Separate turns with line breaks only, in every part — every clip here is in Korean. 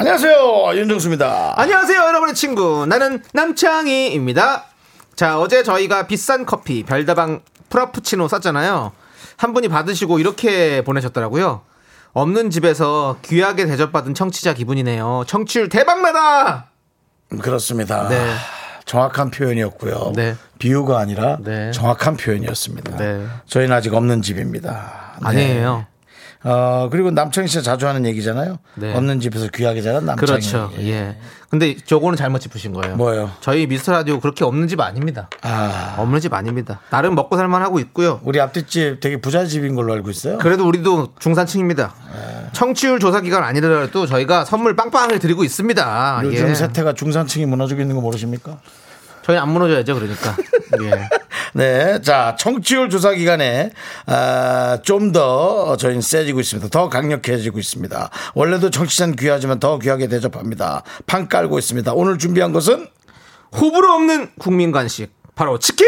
안녕하세요 윤정수입니다.
안녕하세요, 여러분의 친구. 나는 남창희입니다. 자, 어제 저희가 비싼 커피, 별다방 프라푸치노 쐈잖아요. 한 분이 받으시고 이렇게 보내셨더라고요. 없는 집에서 귀하게 대접받은 청취자 기분이네요. 청취율 대박나다!
그렇습니다.
네.
정확한 표현이었고요.
네.
비유가 아니라
네.
정확한 표현이었습니다.
네.
저희는 아직 없는 집입니다. 네.
아니에요.
어, 그리고 남창희 씨가 자주 하는 얘기잖아요.
네.
없는 집에서 귀하게 자란 남창희.
그렇죠. 예. 근데 저거는 잘못 짚으신 거예요.
뭐예요?
저희 미스터 라디오 그렇게 없는 집 아닙니다.
아,
없는 집 아닙니다. 나름 먹고 살만 하고 있고요.
우리 앞뒷집 되게 부자 집인 걸로 알고 있어요.
그래도 우리도 중산층입니다. 청취율 조사 기간 아니더라도 저희가 선물 빵빵하게 드리고 있습니다.
요즘
예.
세태가 중산층이 무너지고 있는 거 모르십니까?
저희 안 무너져야죠, 그러니까. 예.
네, 자 청취율 조사 기간에 아, 좀 더 저희는 세지고 있습니다. 더 강력해지고 있습니다. 원래도 청취자는 귀하지만 더 귀하게 대접합니다. 판 깔고 있습니다. 오늘 준비한 것은
호불호 없는 국민 간식 바로 치킨.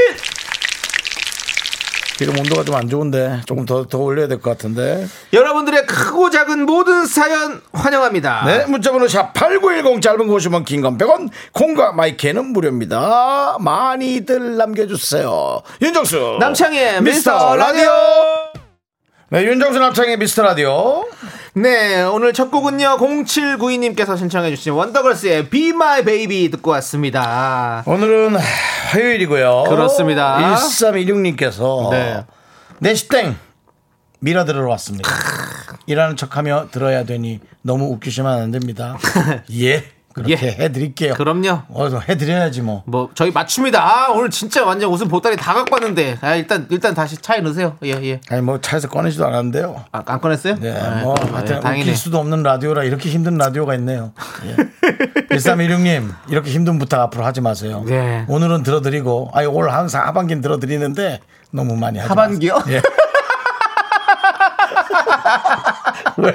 지금 온도가 좀 안 좋은데 조금 더 더 올려야 될 것 같은데.
여러분들의 크고 작은 모든 사연 환영합니다.
네, 문자번호 샵8910 짧은 거 50원 긴건 100원 콩과 마이크는 무료입니다. 많이들 남겨주세요. 윤정수
남창희의 미스터 라디오.
네, 윤정수 남창의 미스터 라디오.
네, 오늘 첫 곡은요 0792님께서 신청해주신 원더걸스의 Be My Baby 듣고 왔습니다.
오늘은 화요일이고요.
그렇습니다.
1316님께서
네.
내시땡 미라 들으러 왔습니다. 일하는 척하며 들어야 되니 너무 웃기시면 안 됩니다. 예, 그렇게
예.
해드릴게요.
그럼요.
어, 해드려야지 뭐.
뭐 저희 맞춥니다. 아, 오늘 진짜 완전 웃음 보따리 다 갖고 왔는데 아, 일단 일단 다시 차에 넣으세요. 예 예.
아니 뭐 차에서 꺼내지도 않았는데요.
아, 안 꺼냈어요?
네,
아,
뭐
그럼,
하여튼
예.
웃길 수도 없는 라디오라 이렇게 힘든 라디오가 있네요. 예. 1316님 이렇게 힘든 부탁 앞으로 하지 마세요.
네.
오늘은 들어드리고 아니 오늘 항상 하반기는 들어드리는데 너무 많이 하지
하반기요?
예. 왜?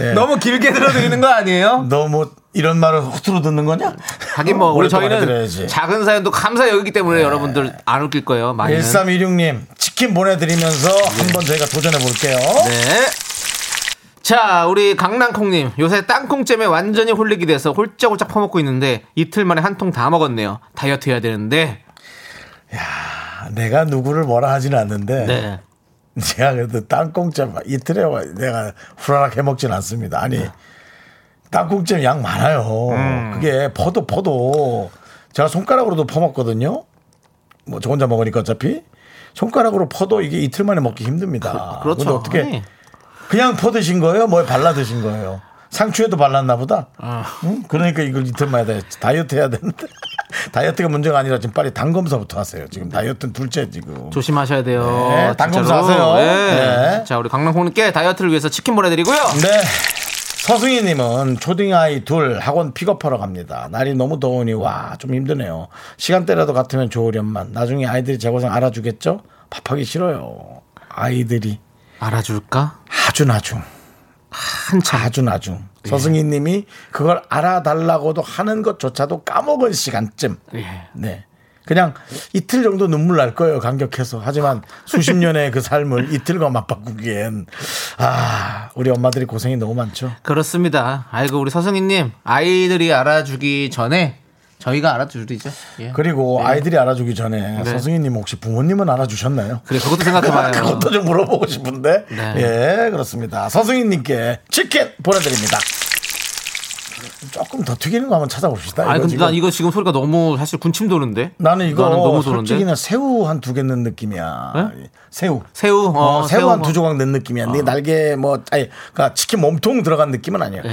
예.
너무 길게 들어드리는 거 아니에요?
너 뭐 이런 말을 허투루 듣는 거냐?
하긴 뭐 우리 저희는. 작은 사연도 감사 여기기 때문에 여러분들 안 웃길 거예요. 많이.
1316님 치킨 보내드리면서 한번 저희가 도전해 볼게요.
네. 자, 우리 강낭콩님 요새 땅콩잼에 완전히 홀리게 돼서 홀짝홀짝 퍼먹고 있는데 이틀 만에 한 통 다 먹었네요. 다이어트 해야 되는데.
내가 누구를 뭐라 하지는 않는데
네.
제가 그래도 땅콩잼 이틀에 내가 후라락 해먹진 않습니다. 아니 땅콩잼 양 많아요.
음.
그게 퍼도 퍼도 제가 손가락으로도 퍼먹거든요. 뭐 저 혼자 먹으니까 어차피 손가락으로 퍼도 이게 이틀 만에 먹기 힘듭니다.
그.
근데 어떻게
아니.
그냥 퍼 드신 거예요? 뭐에 발라 드신 거예요? 상추에도 발랐나 보다.
아.
응? 그러니까 이걸 이틀 만에 다- 다이어트 해야 되는데 다이어트가 문제가 아니라 지금 빨리 당 검사부터 하세요. 지금 다이어트는 둘째 지금.
조심하셔야 돼요.
네, 당
진짜로.
검사 하세요.
네.
네.
자, 우리 강낭콩님께 다이어트를 위해서 치킨 보내드리고요.
네. 서승희님은 초딩아이 둘 학원 픽업하러 갑니다. 날이 너무 더우니 와 좀 힘드네요. 시간대라도 같으면 좋으련만. 나중에 아이들이 제 고생 알아주겠죠? 밥하기 싫어요. 아이들이
알아줄까?
아주 나중.
한참.
아주 나중. 서승희님이 그걸 알아달라고도 하는 것조차도 까먹은 시간쯤.
예.
네. 그냥 이틀 정도 눈물 날 거예요. 감격해서. 하지만 수십 년의 그 삶을 이틀과 맞바꾸기엔 아 우리 엄마들이 고생이 너무 많죠.
그렇습니다. 아이고, 우리 서승희님, 아이들이 알아주기 전에 저희가 알아주리죠. 예.
그리고
네.
아이들이 알아주기 전에
네.
서승희님 혹시 부모님은 알아주셨나요?
그래, 그것도 생각해봐요.
그것도 좀 물어보고 싶은데.
네.
예, 그렇습니다. 서승희님께 치킨 보내드립니다. 조금 더 튀기는 거 한번 찾아봅시다.
아니,
이거
근데
지금.
난 이거 지금 소리가 너무 사실 군침 도는데?
나는 이거
나는 너무
솔직히
도는데?
는 새우 한 두 개 넣은 느낌이야.
네?
새우.
새우, 어,
어, 새우
새우
한
뭐.
두 조각 넣은 느낌이야. 네 날개 뭐 아니 그러니까 치킨 몸통 들어간 느낌은 아니야.
네.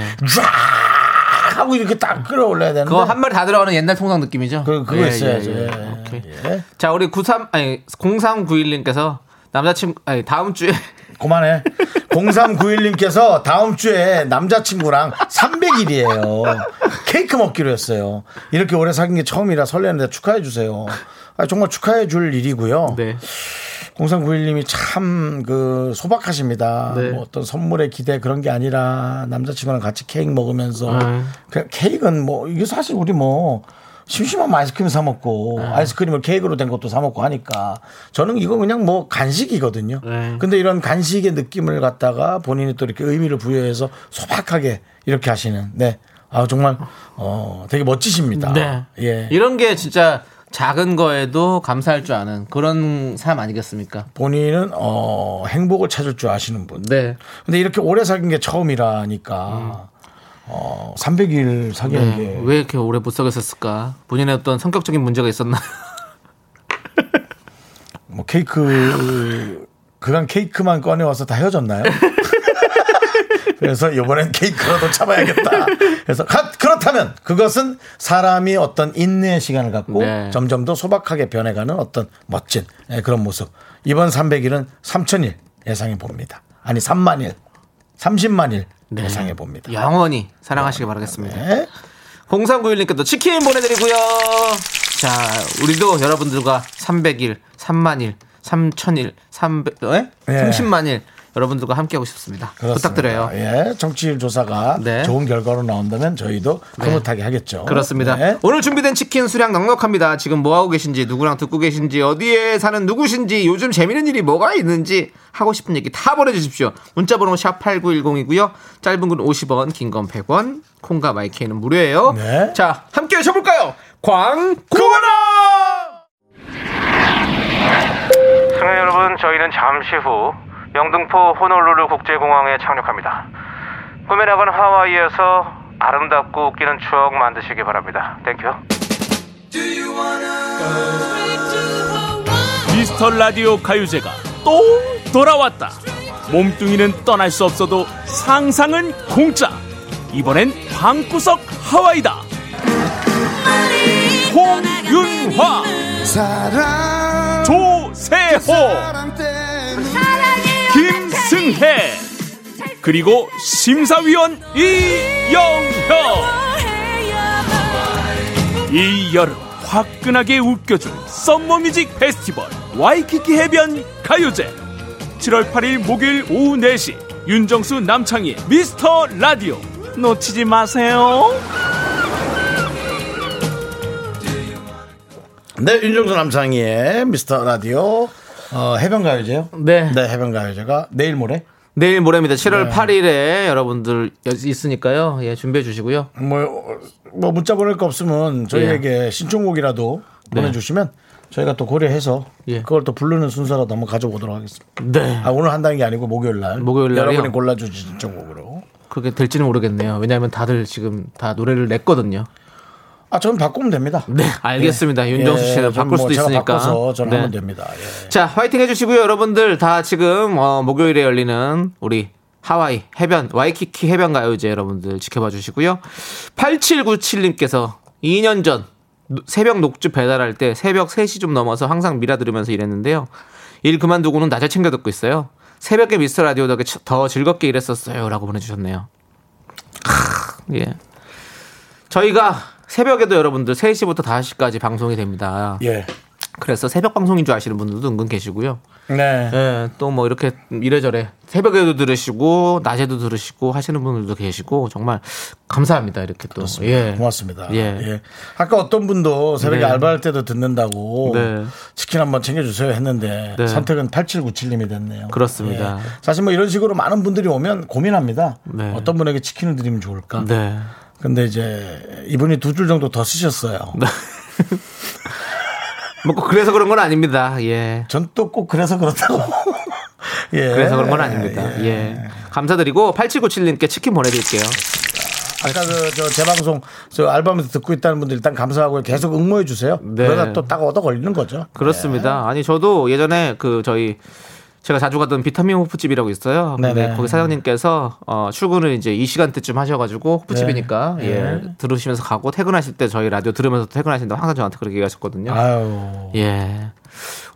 쫙 하고 이렇게 딱 끌어올려야 되는데.
그거 한 마리 다 들어가는 옛날 통닭 느낌이죠?
그 그거
예,
있어야지.
예, 예.
예.
오케이.
예.
자, 우리 93, 아니, 0391님께서 남자친구, 아니, 다음 주에
그만해. 0391님께서 다음 주에 남자친구랑 300일이에요. 케이크 먹기로 했어요. 이렇게 오래 사귄 게 처음이라 설레는데 축하해 주세요. 아, 정말 축하해 줄 일이고요.
네.
0391님이 참 그 소박하십니다.
네.
뭐 어떤 선물의 기대 그런 게 아니라 남자친구랑 같이 케이크 먹으면서
네.
그 케이크는 뭐 이게 사실 우리 뭐 심심하면 아이스크림 사 먹고
네.
아이스크림을 케이크로 된 것도 사 먹고 하니까 저는 이거 그냥 뭐 간식이거든요.
네.
근데 이런 간식의 느낌을 갖다가 본인이 또 이렇게 의미를 부여해서 소박하게 이렇게 하시는 네. 아 정말 어 되게 멋지십니다.
네.
예.
이런 게 진짜 작은 거에도 감사할 줄 아는 그런 사람 아니겠습니까?
본인은 어 행복을 찾을 줄 아시는 분.
네.
근데 이렇게 오래 사귄 게 처음이라니까 어 300일 사귀는
네. 게왜 이렇게 오래 못 사귀었을까? 본인의 어떤 성격적인 문제가 있었나?
뭐 케이크 그간 케이크만 꺼내 와서 다 헤어졌나요? 그래서 이번엔 케이크라도 참아야겠다. 그래서 가- 그렇다면 그것은 사람이 어떤 인내의 시간을 갖고
네.
점점 더 소박하게 변해가는 어떤 멋진 예, 그런 모습. 이번 300일은 3천일 예상해 봅니다. 아니 3만일, 30만일 예상해 봅니다.
영원히 사랑하시길 바라겠습니다.
네.
0391님께도 치킨 보내드리고요. 자, 우리도 여러분들과 300일, 3만일, 3000일, 300, 에?
예.
30만일 여러분들과 함께하고 싶습니다.
그렇습니다.
부탁드려요.
예, 정치율 조사가
네.
좋은 결과로 나온다면 저희도 흐뭇하게 하겠죠.
그렇습니다.
네.
오늘 준비된 치킨 수량 넉넉합니다. 지금 뭐 하고 계신지, 누구랑 듣고 계신지, 어디에 사는 누구신지, 요즘 재밌는 일이 뭐가 있는지 하고 싶은 얘기 다 보내주십시오. 문자번호 샵 #8910이고요. 짧은 건 50원, 긴 건 100원, 콩과 마이크는 무료예요.
네.
자, 함께 외쳐볼까요? 광고라!
승객 여러분, 저희는 잠시 후 영등포 호놀루루 국제공항에 착륙합니다. 꿈의 낙원 하와이에서 아름답고 웃기는 추억 만드시기 바랍니다. Thank you.
미스터 라디오 가요제가 또 돌아왔다. 몸뚱이는 떠날 수 없어도 상상은 공짜. 이번엔 방구석 하와이다. 홍윤화, 조세호, 김승혜, 그리고 심사위원 이영혁. 이 여름 화끈하게 웃겨줄 썸머뮤직 페스티벌 와이키키 해변 가요제. 7월 8일 목요일 오후 4시 윤정수 남창희 미스터 라디오. 놓치지 마세요.
네, 윤정수 남창희의 미스터 라디오 어, 해변가요제요?
네.
네, 해변가요제가 내일 모레
내일 모레입니다. 7월
네.
8일에 여러분들 있으니까요. 예, 준비해 주시고요.
뭐, 뭐 문자 보낼 거 없으면 저희에게 신청곡이라도 보내주시면 저희가 또 고려해서
예.
그걸 또 부르는 순서라도 한번 가져보도록 하겠습니다.
네.
아, 오늘 한다는 게 아니고 목요일 날.
목요일 날이요?
여러분이 골라주신 신청곡으로.
그게 될지는 모르겠네요. 왜냐하면 다들 지금 다 노래를 냈거든요.
아, 저는 바꾸면 됩니다.
네, 알겠습니다. 윤정수 씨는
전
바꿀
뭐
수도
제가
있으니까.
바꿔서 저는
네.
하면 됩니다. 예.
자, 화이팅 해주시고요. 여러분들 다 지금 어, 목요일에 열리는 우리 하와이 해변 와이키키 해변 가요제 여러분들 지켜봐 주시고요. 8797님께서 2년 전 노- 새벽 녹즙 배달할 때 새벽 3시 좀 넘어서 항상 미라 들으면서 일했는데요. 일 그만두고는 낮에 챙겨 듣고 있어요. 새벽에 미스터 라디오 덕에 치- 더 즐겁게 일했었어요. 라고 보내주셨네요. 크, 예. 저희가 새벽에도 여러분들 3시부터 5시까지 방송이 됩니다.
예.
그래서 새벽 방송인 줄 아시는 분들도 은근 계시고요.
네.
예, 또 뭐 이렇게 이래저래 새벽에도 들으시고 낮에도 들으시고 하시는 분들도 계시고 정말 감사합니다. 이렇게 또 예.
고맙습니다.
예.
예. 아까 어떤 분도 새벽에
네.
알바할 때도 듣는다고
네.
치킨 한번 챙겨주세요 했는데
네.
선택은 8797님이 됐네요.
그렇습니다.
예. 사실 뭐 이런 식으로 많은 분들이 오면 고민합니다.
네.
어떤 분에게 치킨을 드리면 좋을까?
네.
근데 이제 이분이 두 줄 정도 더 쓰셨어요.
뭐꼭 그래서 그런 건 아닙니다. 예.
전 또 꼭 그래서 그렇다고. 예.
그래서 그런 건 아닙니다. 예. 감사드리고 8797님께 치킨 보내드릴게요.
아까 그저 재방송 저 알바면서 듣고 있다는 분들 일단 감사하고 계속 응모해 주세요.
네.
그러다 또 딱 얻어 걸리는 거죠.
그렇습니다. 아니 저도 예전에 그 저희 제가 자주 가던 비타민 호프집이라고 있어요. 근데
네네.
거기 사장님께서 어, 출근을 이제 이 시간대쯤 하셔가지고 호프집이니까
네.
예
네.
들으시면서 가고 퇴근하실 때 저희 라디오 들으면서 퇴근하신다고 항상 저한테 그렇게 얘기하셨거든요.
아유.
예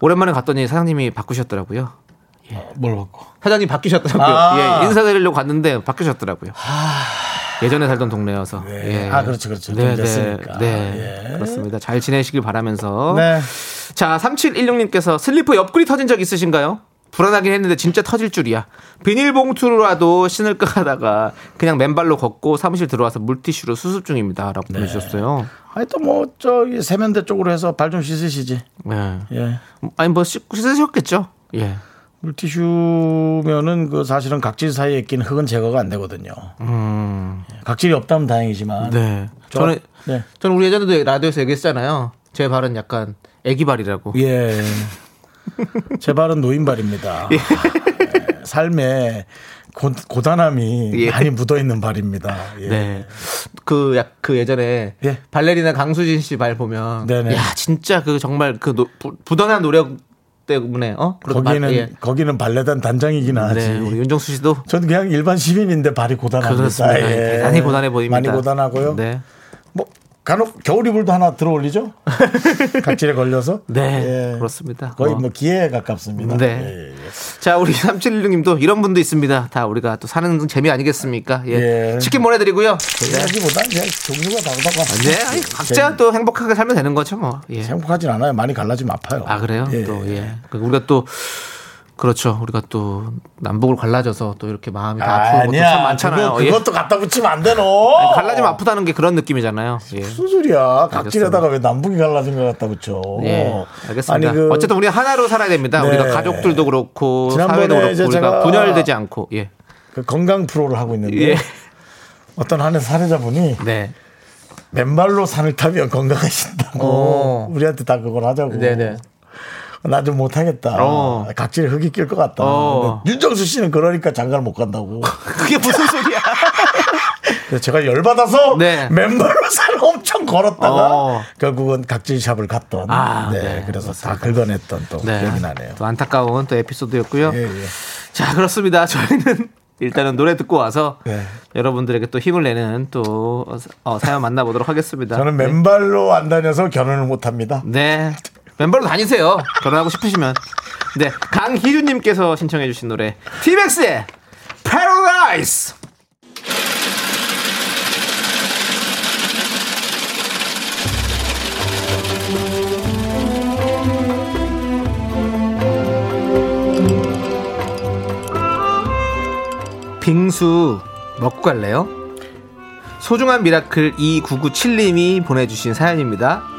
오랜만에 갔더니 사장님이 바꾸셨더라고요.
뭘 받고?
사장님 바뀌셨더라고요.
아.
예, 인사드리려고 갔는데 바뀌셨더라고요. 예전에 살던 동네여서.
네.
예.
아, 그렇죠, 그렇죠. 좀
네, 네. 네.
예.
그렇습니다. 잘 지내시길 바라면서.
네.
자, 3716님께서 슬리퍼 옆구리 터진 적 있으신가요? 불안하긴 했는데 진짜 터질 줄이야. 비닐봉투로라도 신을까 하다가 그냥 맨발로 걷고 사무실 들어와서 물티슈로 수습 중입니다. 라고
네.
보내주셨어요.
하여튼 뭐 저기 세면대 쪽으로 해서 발 좀 씻으시지.
네.
예.
아니, 뭐 씻고 씻으셨겠죠? 예.
물티슈면은 그 사실은 각질 사이에 낀 흙은 제거가 안 되거든요.
음.
각질이 없다면 다행이지만.
네.
저-
저는,
네.
저는 우리 예전에도 라디오에서 얘기했잖아요. 제 발은 약간 애기발이라고.
예. 제 발은 노인발입니다. 예, 삶에 고, 고단함이
예.
많이 묻어 있는 발입니다. 예.
네. 그, 약, 그 예전에
예.
발레리나 강수진 씨 발 보면.
네네.
야, 진짜 그 정말 그 노, 부, 부단한 노력 때문에, 어? 그래도 발-
거기는
예.
거기는 발레단 단장이긴 하지.
네, 우리 윤정수 씨도
저는 그냥 일반 시민인데 발이 고단합니다.
그렇습니다.
예.
대단히 고단해 보입니다.
많이 고단하고요.
네.
뭐 간혹 겨울 이불도 하나 들어 올리죠. 각질에 걸려서.
네,
예.
그렇습니다.
거의
어.
뭐 기회에 가깝습니다.
네.
예, 예.
자, 우리 3716님도 이런 분도 있습니다. 다 우리가 또 사는 재미 아니겠습니까? 예.
예.
치킨 보내드리고요.
얘기보다는 그냥 종류가 다르다고 합니다.
네, 아니, 각자 또 행복하게 살면 되는 거죠, 뭐. 예.
행복하진 않아요. 많이 갈라지면 아파요.
아 그래요?
예.
또 예. 그 우리가 또 그렇죠. 우리가 또 남북을 갈라져서 또 이렇게 마음이 다 아프고
아니야.
많잖아요.
그거,
예.
그것도 갖다 붙이면 안 되노.
아니, 갈라지면 아프다는 게 그런 느낌이잖아요. 예.
무슨 소리야? 각질에다가 왜 남북이 갈라진 것 갖다 붙여?
예, 알겠습니다.
그
어쨌든 우리 하나로 살아야 됩니다.
네.
우리가 가족들도 그렇고 사회도 그렇고 우리가 분열되지 않고 예,
그 건강 프로를 하고 있는데
예,
어떤 한해 사례자분이
네,
맨발로 산을 타면 건강해진다고
어.
우리한테 다 그걸 하자고.
네, 네.
나 좀 못하겠다.
어.
각질에 흙이 낄 것 같다.
어.
근데 윤정수 씨는 그러니까 장가를 못 간다고.
그게 무슨 소리야?
그래서 제가 열받아서
네.
맨발로 산을 엄청 걸었다가
어.
결국은 각질샵을 갔던.
아,
네,
네,
그래서 다 긁어냈던 또
네,
기억이 나네요.
또 안타까운 또 에피소드였고요.
예, 예.
자, 그렇습니다. 저희는 일단은 노래 듣고 와서
네.
여러분들에게 또 힘을 내는 또 어, 사연 만나보도록 하겠습니다.
저는
네.
맨발로 안 다녀서 결혼을 못 합니다.
네. 멤버로 다니세요. 결혼하고 싶으시면. 네. 강희준님께서 신청해주신 노래. 티백스의 Paradise! 빙수 먹고 갈래요? 소중한 미라클 2997님이 보내주신 사연입니다.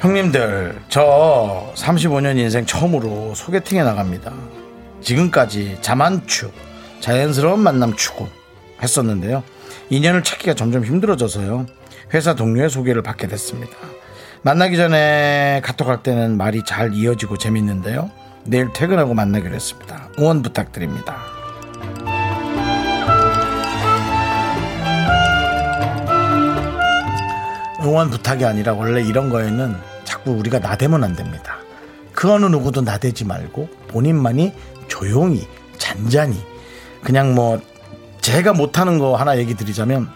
형님들, 저 35년 인생 처음으로 소개팅에 나갑니다. 지금까지 자만추, 자연스러운 만남 추구 했었는데요. 인연을 찾기가 점점 힘들어져서요. 회사 동료의 소개를 받게 됐습니다. 만나기 전에 카톡 할 때는 말이 잘 이어지고 재밌는데요. 내일 퇴근하고 만나기로 했습니다. 응원 부탁드립니다. 응원 부탁이 아니라 원래 이런 거에는 자꾸 우리가 나대면 안 됩니다. 그 어느 누구도 나대지 말고 본인만이 조용히 잔잔히 그냥 뭐 제가 못하는 거 하나 얘기 드리자면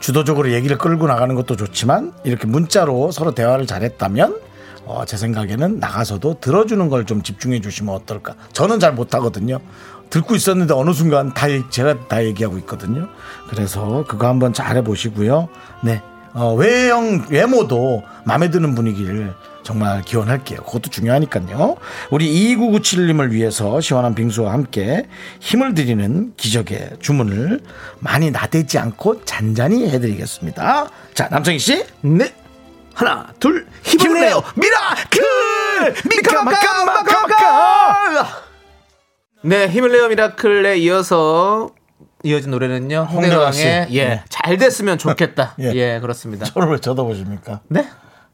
주도적으로 얘기를 끌고 나가는 것도 좋지만 이렇게 문자로 서로 대화를 잘했다면 어, 제 생각에는 나가서도 들어주는 걸 좀 집중해 주시면 어떨까. 저는 잘 못하거든요. 듣고 있었는데 어느 순간 다 얘- 제가 다 얘기하고 있거든요. 그래서 그거 한번 잘 해보시고요. 네. 어, 외형 외모도 마음에 드는 분위기를 정말 기원할게요. 그것도 중요하니까요. 우리 2997님을 위해서 시원한 빙수와 함께 힘을 드리는 기적의 주문을 많이 나대지 않고 잔잔히 해드리겠습니다. 자, 남성희 씨.
네. 하나, 둘, 힘을 내요. 미라클! 미카마카마카마카! 네, 힘을 내요 미라클에 이어서 이어진 노래는요.
홍대광.
홍대광의 예, 잘 됐으면 좋겠다.
예.
예. 그렇습니다.
저를 왜 쳐다보십니까?
네?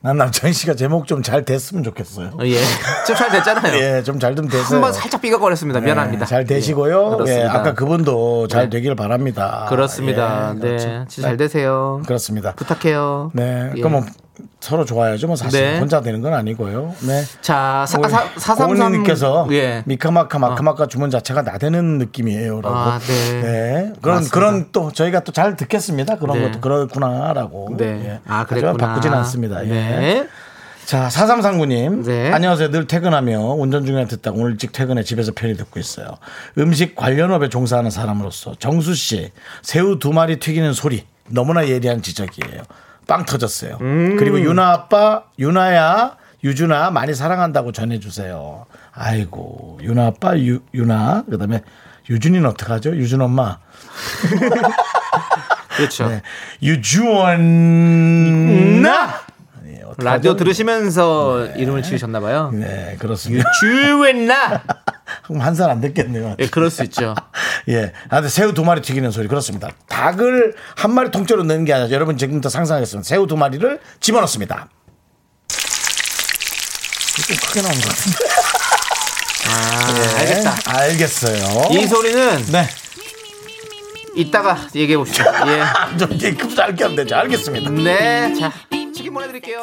난 남창희 씨가 제목 좀 잘 됐으면 좋겠어요.
어, 예. 좀 잘 됐잖아요.
예, 좀 잘 좀 되세요.
한번 살짝 삐걱거렸습니다. 미안합니다.
네, 잘 되시고요.
예.
예, 아까 그분도 잘
네.
되길 바랍니다.
그렇습니다.
예,
네.
그렇죠.
진짜 잘 되세요.
그렇습니다.
부탁해요.
네.
예.
그러면 서로 좋아야죠. 뭐 사실
네.
혼자 되는 건 아니고요. 네.
자, 사,
우리
사, 433.
고은님께서
예.
미카마카 마카마카 주문 자체가 나대는 느낌이에요라고.
아, 네.
그런
맞습니다.
그런 또 저희가 또 잘 듣겠습니다. 그런
네.
것도 그렇구나라고.
네.
예.
아, 그랬구나.
바꾸진 않습니다. 예.
네.
자, 4339님.
네.
안녕하세요. 늘 퇴근하며 운전 중에 듣다가 오늘 일찍 퇴근해 집에서 편히 듣고 있어요. 음식 관련업에 종사하는 사람으로서 정수 씨, 새우 두 마리 튀기는 소리 너무나 예리한 지적이에요. 빵 터졌어요.
음.
그리고 유나 아빠, 유나야, 유준아 많이 사랑한다고 전해주세요. 아이고, 유나 아빠, 유, 유나, 그 다음에 유준이는 어떡하죠? 유준 엄마.
그렇죠.
네. 유주원나! 예, 어떡하죠?
라디오 들으시면서 이름을 지으셨나봐요.
네, 그렇습니다.
주웬나!
그럼 한 살 안 됐겠네요.
예, 그럴 수 있죠.
예. 아, 근데 새우 두 마리 튀기는 소리 그렇습니다. 닭을 한 마리 통째로 넣는 게 아니라 여러분 지금부터 상상하겠습니다. 새우 두 마리를 집어넣습니다. 좀 크게 나온 것 같은데.
아,
예.
알겠다.
알겠어요.
이 소리는
네.
이따가 얘기해 봅시다. 예.
좀 이렇게 급 짧게 하면 되죠. 알겠습니다.
네. 자, 치킨 보내드릴게요.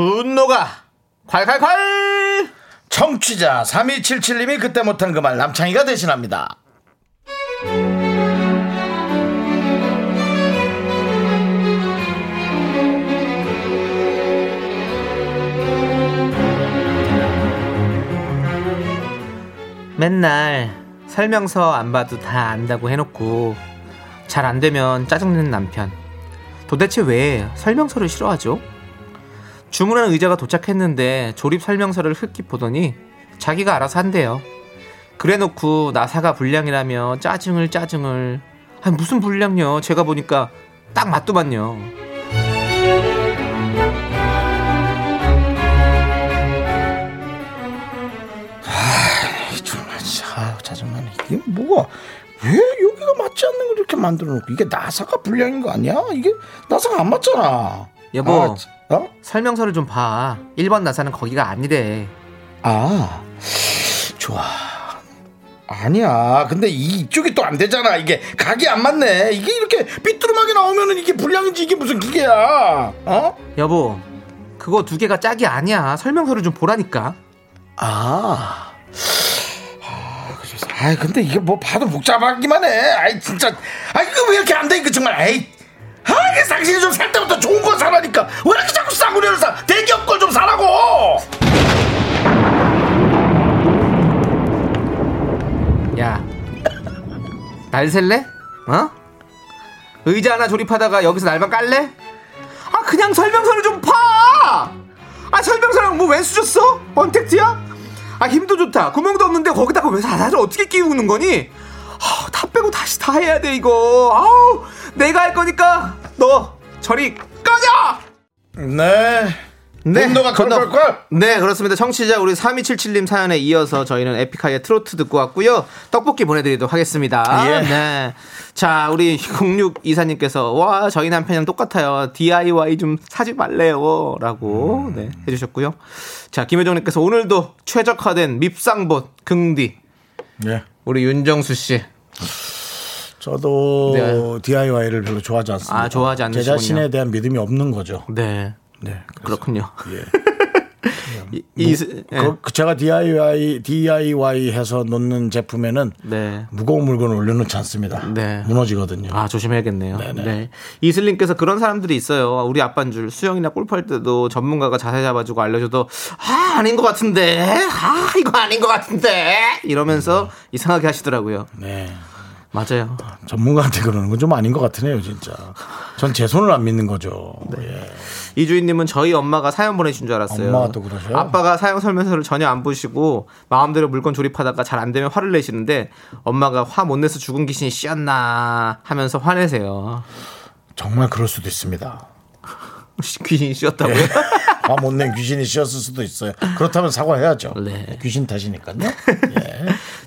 분노가 콸콸콸!
청취자 3277님이 그때 못한 그 말 남창희가 대신합니다.
맨날 설명서 안 봐도 다 안다고 해놓고 잘 안 되면 짜증내는 남편. 도대체 왜 설명서를 싫어하죠? 주문한 의자가 도착했는데 조립 설명서를 흙기 보더니 자기가 알아서 한대요. 그래놓고 나사가 불량이라며 짜증을 짜증을. 아니 무슨 불량요? 제가 보니까 딱 맞더만요.
정말 진짜 아유, 짜증나네. 이게 뭐가 왜 여기가 맞지 않는 걸 이렇게 만들어 놓고 이게 나사가 불량인 거 아니야? 이게 나사가 안 맞잖아.
여보.
아, 지- 어?
설명서를 좀 봐. 1번 나사는 거기가 아니래.
아, 좋아. 아니야. 근데 이쪽이 또 안 되잖아. 이게 각이 안 맞네. 이게 이렇게 삐뚤음하게 나오면은 이게 불량인지 이게 무슨 기계야? 어?
여보, 그거 두 개가 짝이 아니야. 설명서를 좀 보라니까.
아. 아, 아이, 근데 이게 뭐 봐도 복잡하기만 해. 아이, 진짜. 아, 이거 왜 이렇게 안 돼? 이거 정말. 에이. 아, 이게 당신이 좀 살 때부터 좋은 거 사라니까. 왜 이렇게 자꾸 싸구려를 사? 대기업 걸 좀 사라고!
야, 날 셀래? 어? 의자 하나 조립하다가 여기서 날방 깔래? 아, 그냥 설명서를 좀 봐! 아, 설명서랑 뭐 웬수 줬어? 언택트야? 아, 힘도 좋다. 구멍도 없는데 거기다가 왜 사사를 어떻게 끼우는 거니? 아, 다 빼고 다시 다 해야 돼, 이거. 아우, 내가 할 거니까 너 저리 꺼져!
네. 분노가
분노.
컬컬컬.
네, 그렇습니다. 청취자 우리 3277님 사연에 이어서 저희는 에픽하이의 트로트 듣고 왔고요. 떡볶이 보내드리도록 하겠습니다.
예.
네. 자, 우리 06 이사님께서 와, 저희 남편이랑 똑같아요. DIY 좀 사지 말래요. 라고 네, 해주셨고요. 자, 김혜정님께서 오늘도 최적화된 밉상봇 긍디.
예.
우리 윤정수 씨.
저도
네.
DIY를 별로 좋아하지 않습니다.
아, 좋아하지
제
않으시군요.
자신에 대한 믿음이 없는 거죠.
네.
네.
그렇군요.
예.
이, 이, 예.
그, 그 제가 DIY DIY 해서 놓는 제품에는
네.
무거운 물건을 올려놓지 않습니다.
네.
무너지거든요.
아 조심해야겠네요.
네네.
네. 이슬님께서 그런 사람들이 있어요. 우리 아빠인 줄 수영이나 골프할 때도 전문가가 자세 잡아주고 알려줘도 아 아닌 것 같은데 아 이거 아닌 것 같은데 이러면서 이상하게 하시더라고요.
네.
맞아요.
전문가한테 그러는 건 좀 아닌 것 같으네요, 진짜. 전 제 손을 안 믿는 거죠. 예.
이주인님은 저희 엄마가 사연 보내신 줄 알았어요.
엄마가 또 그러셔요?
아빠가 사용 설명서를 전혀 안 보시고 마음대로 물건 조립하다가 잘 안 되면 화를 내시는데 엄마가 화 못 내서 죽은 귀신이 씌었나 하면서 화내세요.
정말 그럴 수도 있습니다.
귀신이 씌었다고요?
화못 낸 귀신이 씌었을 수도 있어요. 그렇다면 사과해야죠.
네.
귀신 탓이니까요. 예.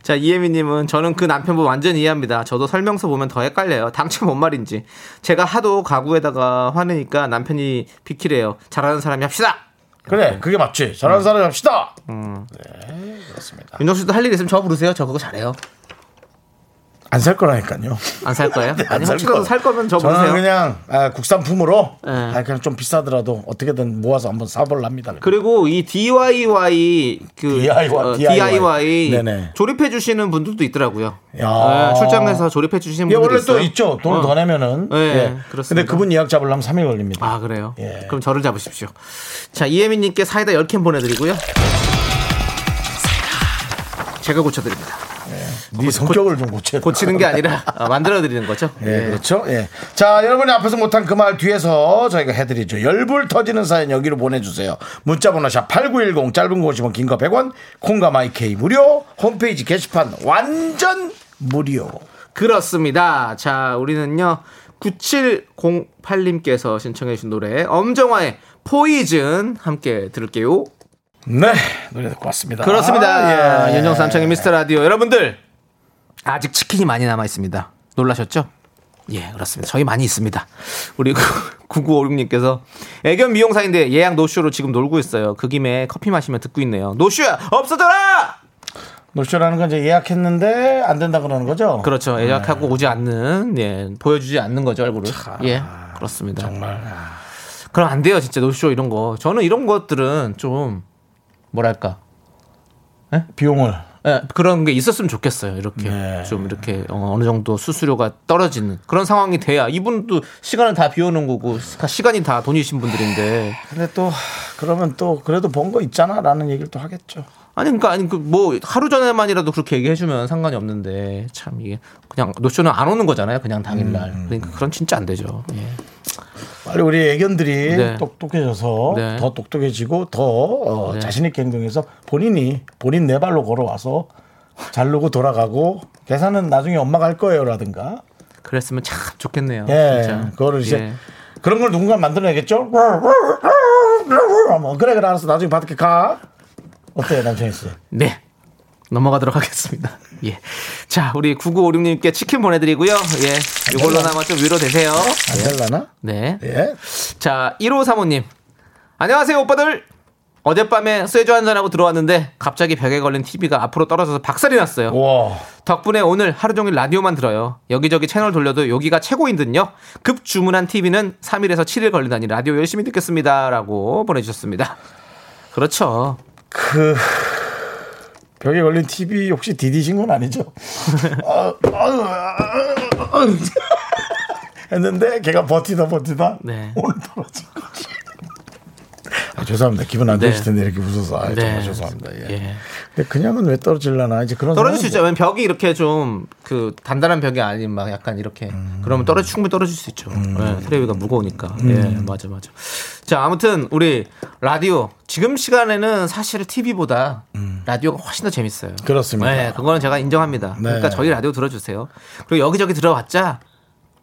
자, 이혜미님은 저는 그 남편분 완전 이해합니다. 저도 설명서 보면 더 헷갈려요. 당최 뭔 말인지. 제가 하도 가구에다가 화내니까 남편이 비키래요. 잘하는 사람이 합시다!
그래, 그게 맞지. 잘하는 사람 합시다.
윤정 씨도 할 일 있으면 저 부르세요. 저 그거 잘해요.
안 살 거라니까요.
안 살 거예요?
안
아니,
살
혹시라도
거.
살 거면 저
저는
부르세요.
그냥 아, 국산품으로
네.
아, 그냥 좀 비싸더라도 어떻게든 모아서 한번 사볼랍니다.
그리고 이 DIY 그
DIY,
어,
DIY. 네네.
조립해 주시는 분들도 있더라고요.
야.
네, 출장에서 조립해 주시는
예,
분들이
원래
있어요.
또 있죠. 돈을
어.
더 내면은.
네,
예.
그렇습니다.
근데 그분 예약 잡으려면 3일 걸립니다.
아 그래요?
예.
그럼 저를 잡으십시오. 자 이혜민님께 사이다 10캔 보내드리고요. 제가 고쳐드립니다.
네 성격을 좀 고쳐야
고치는 게 아니라 어, 만들어 드리는 거죠.
예, 그렇죠. 예. 자, 여러분이 앞에서 못한 그 말 뒤에서 저희가 해드리죠. 열불 터지는 사연 여기로 보내주세요. 문자번호 샵 8910, 짧은 거 50원, 긴거 100원, 콩과 마이케이 무료, 홈페이지 게시판 완전 무료.
그렇습니다. 자 우리는요 9708님께서 신청해 주신 노래 엄정화의 포이즌 함께 들을게요.
네, 노래 듣고 왔습니다.
그렇습니다.
아, 예.
윤정수 남창의 미스터 라디오 여러분들 아직 치킨이 많이 남아 있습니다. 놀라셨죠? 예, 그렇습니다. 저희 많이 있습니다. 우리 9956님께서 애견 미용사인데 예약 노쇼로 지금 놀고 있어요. 그 김에 커피 마시면 듣고 있네요. 노쇼야 없어져라!
노쇼라는 건 이제 예약했는데 안 된다 그러는 거죠?
그렇죠. 예약하고 오지 않는, 예, 보여주지 않는 거죠, 얼굴을. 예, 그렇습니다.
정말.
그럼 안 돼요, 진짜 노쇼 이런 거. 저는 이런 것들은 좀, 뭐랄까.
비용을.
예, 그런 게 있었으면 좋겠어요. 이렇게
네.
좀 이렇게 어, 느 정도 수수료가 떨어지는 그런 상황이 돼야 이분도 시간을 다 비워놓은 거고 시- 시간이 다 돈이신 분들인데
근데 또 그러면 또 그래도 번 거 있잖아라는 얘기를 또 하겠죠.
아니 그러니까 아니 그 뭐 하루 전에만이라도 그렇게 얘기해주면 상관이 없는데 참 이게 그냥 노쇼는 안 오는 거잖아요. 그냥 당일날
음.
그러니까 그런 진짜 안 되죠. 예.
빨리 우리 애견들이
네.
똑똑해져서
네.
더 똑똑해지고 더 어,
네.
자신 있게 행동해서 본인이 본인 네 발로 걸어와서 자르고 돌아가고 계산은 나중에 엄마가 할 거예요라든가
그랬으면 참 좋겠네요.
예
진짜.
그거를 이제
예.
그런 걸 누군가 만들어내겠죠 뭐 그래 그래 알았어 나중에 받을게 가 어때요 남창희 씨
네. 넘어가도록 하겠습니다. 예. 자, 우리 9956님께 치킨 보내드리고요. 예. 이걸로나마 좀 위로되세요.
안 될라나
네.
예
자, 1호 사모님. 안녕하세요, 오빠들. 어젯밤에 쇠주 한잔하고 들어왔는데 갑자기 벽에 걸린 TV가 앞으로 떨어져서 박살이 났어요.
와
덕분에 오늘 하루 종일 라디오만 들어요. 여기저기 채널 돌려도 여기가 최고인 듯요. 급 주문한 TV는 3일에서 7일 걸리다니 라디오 열심히 듣겠습니다. 라고 보내주셨습니다. 그렇죠.
그 벽에 걸린 TV 혹시 디디신 건 아니죠? 아, 아유, 아유. 했는데 걔가 버티다 버티다
네.
오늘 떨어진 거지. 아, 죄송합니다. 기분 안
네.
좋으실 텐데 이렇게 웃어서 아,
네.
정말 죄송합니다. 예.
예.
근데 그냥은 왜 떨어질라나 이제 그런
떨어질 수. 있죠. 왜냐면 벽이 이렇게 좀 그 단단한 벽이 아닌 막 약간 이렇게 그러면 떨어 충분히 떨어질 수 있죠. 네, 테레비가 무거우니까. 예, 맞아 맞아. 자, 아무튼 우리 라디오 지금 시간에는 사실 TV보다 라디오가 훨씬 더 재밌어요.
그렇습니다.
네, 그거는 제가 인정합니다.
네.
그러니까 저희 라디오 들어주세요. 그리고 여기저기 들어봤자,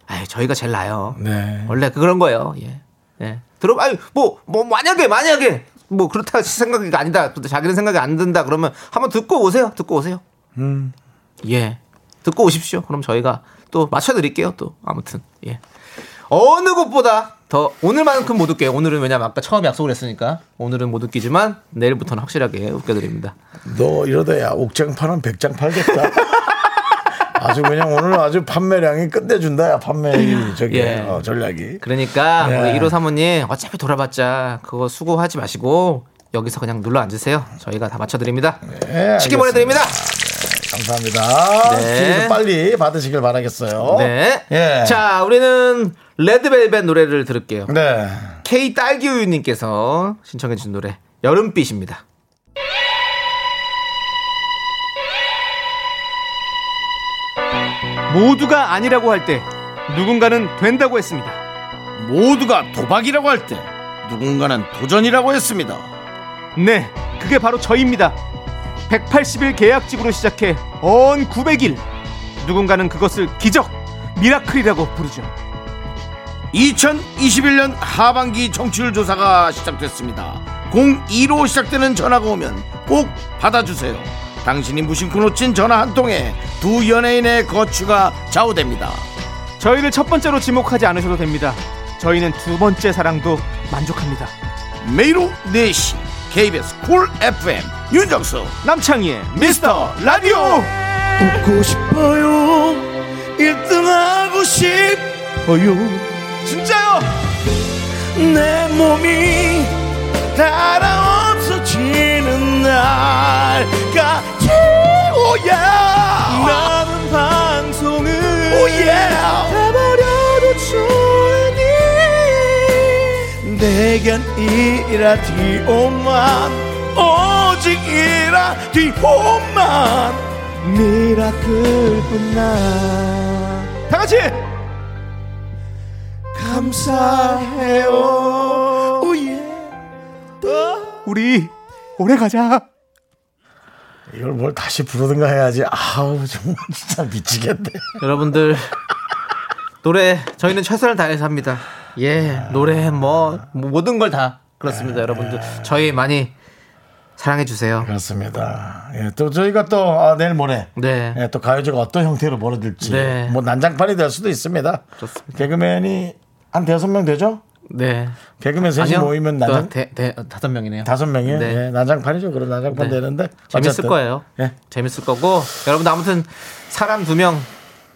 아 저희가 제일 나요.
네.
원래 그런 거예요. 예. 예. 들어, 아니, 뭐, 뭐, 만약에, 만약에, 뭐, 그렇다 생각이 아니다. 또 자기는 생각이 안 든다. 그러면 한번 듣고 오세요. 듣고 오세요.
음.
예. 듣고 오십시오. 그럼 저희가 또 맞춰드릴게요. 또. 아무튼. 예. 어느 곳보다 더, 오늘만큼 못 웃게요. 오늘은 왜냐면 아까 처음 약속을 했으니까. 오늘은 못 웃기지만 내일부터는 확실하게 웃겨드립니다.
너 이러다 야 옥장 파는 백장 팔겠다. 아주 그냥 오늘 아주 판매량이 끝내준다 야 판매 저기
예.
어, 전략이.
그러니까
예.
우리 1호 사모님 어차피 돌아봤자 그거 수고하지 마시고 여기서 그냥 눌러 앉으세요. 저희가 다 맞춰드립니다.
네,
치킨
알겠습니다.
보내드립니다.
감사합니다.
네.
빨리 받으시길 바라겠어요.
네.
예.
자, 우리는 레드벨벳 노래를 들을게요.
네.
K 딸기우유님께서 신청해주신 노래 여름빛입니다. 모두가 아니라고 할 때 누군가는 된다고 했습니다.
모두가 도박이라고 할 때 누군가는 도전이라고 했습니다.
네, 그게 바로 저입니다. 180일 계약직으로 시작해 언 900일. 누군가는 그것을 기적, 미라클이라고 부르죠.
2021년 하반기 청취율 조사가 시작됐습니다. 02로 시작되는 전화가 오면 꼭 받아주세요. 당신이 무심코 놓친 전화 한 통에 두 연예인의 거취가 좌우됩니다.
저희를 첫 번째로 지목하지 않으셔도 됩니다. 저희는 두 번째 사랑도 만족합니다.
매일 오후 4시 KBS 쿨 FM 윤정수
남창희의 미스터 라디오!
웃고 싶어요 1등하고 싶어요
진짜요!
내 몸이 달아 없어지는 날까지 오야
남은 방송은
오예.
해버려도 좋으니
내겐 이 라디오만 오직 이 라디오만. 미라클뿐나.
다 같이.
감사해요. 오예.
우리 오래 가자.
이걸 뭘 다시 부르든가 해야지 아우 정말 진짜 미치겠네
여러분들 노래 저희는 최선을 다해서 합니다. 예, 노래 뭐, 뭐 모든 걸 다 그렇습니다, 여러분들. 저희 많이 사랑해 주세요.
그렇습니다 예, 또 저희가 또 아, 내일 모레
네.
예, 또 가요제가 어떤 형태로 벌어질지
네.
뭐 난장판이 될 수도 있습니다
그렇습니다.
개그맨이 한 대여섯 명 되죠?
네.
개그맨 셋이
아니요.
모이면
또
난장
대, 대, 다섯 명이네요.
다섯 명이에요.
네.
예, 난장판이죠. 그런 난장판
네.
되는데
재밌을
어쨌든.
거예요.
예.
재밌을 거고 여러분 아무튼 사람 두 명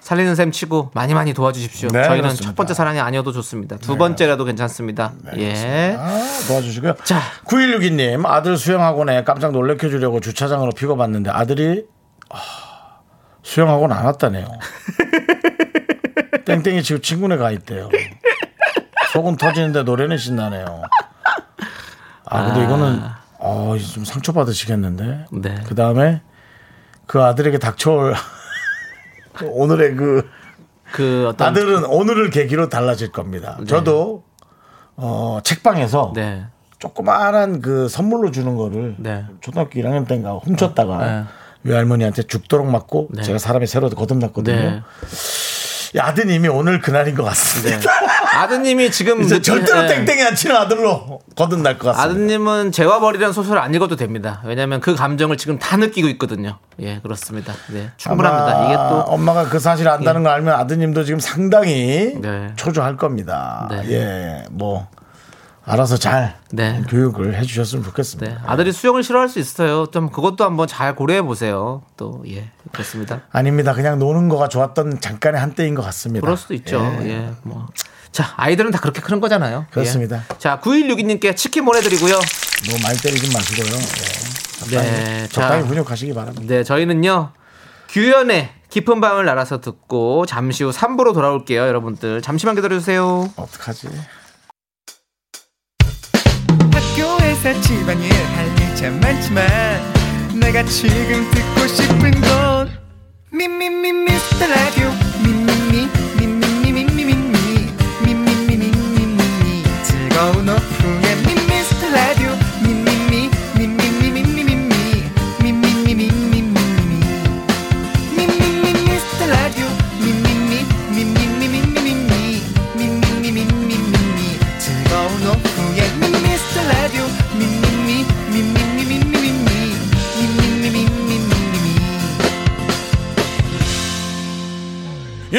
살리는 셈 치고 많이 많이 도와주십시오.
네,
저희는
그렇습니다.
첫 번째 사랑이 아니어도 좋습니다. 두 번째라도 괜찮습니다. 예.
아, 도와주시고요.
자.
9162님 아들 수영학원에 깜짝 놀래켜 주려고 주차장으로 픽업왔는데 아들이 아, 수영학원 안 왔다네요. 땡땡이 지금 친구네 가 있대요. 속은 터지는데 노래는 신나네요. 아 근데 이거는 어, 좀 상처 받으시겠는데.
네.
그 다음에 그 아들에게 닥쳐올 오늘의 그
그 어떤
아들은 오늘을 계기로 달라질 겁니다. 저도 어, 책방에서
네.
조그마한 그 선물로 주는 거를
네.
초등학교 1학년 때인가 훔쳤다가
네.
외할머니한테 죽도록 맞고
네.
제가 사람이 새로 거듭났거든요.
네.
이 아드님이 오늘 그날인 것 같습니다.
아드님이 지금
이제
늦-
절대로
예.
땡땡이 안 치는 아들로 거듭날 것 같습니다.
아드님은 재와 벌이라는 소설 안 읽어도 됩니다. 왜냐하면 그 감정을 지금 다 느끼고 있거든요. 예, 그렇습니다. 네, 충분합니다. 이게 또 예.
엄마가 그 사실 안다는 걸 알면 아드님도 지금 상당히
네.
초조할 겁니다.
네.
예, 뭐 알아서 잘
네.
교육을 해주셨으면 좋겠습니다.
네, 아들이 수영을 싫어할 수 있어요. 좀 그것도 한번 잘 고려해 보세요. 또 예, 그렇습니다.
아닙니다. 그냥 노는 거가 좋았던 잠깐의 한때인 것 같습니다.
그럴 수도 있죠.
예.
예, 뭐. 자, 아이들은 다 그렇게 크는 거잖아요.
그렇습니다.
예. 자, 9162님께 치킨 보내드리고요.
너무 많이 때리지 마시고요. 예. 적당히,
네,
적당히
자.
훈육하시기 바랍니다.
네, 저희는요. 규현의 깊은 밤을 날아서 듣고 잠시 후 3부로 돌아올게요. 여러분들 잠시만 기다려주세요.
어떡하지?
학교에서 집안일 할일참 많지만 내가 지금 듣고 싶은 건 미미미 미스터 라디오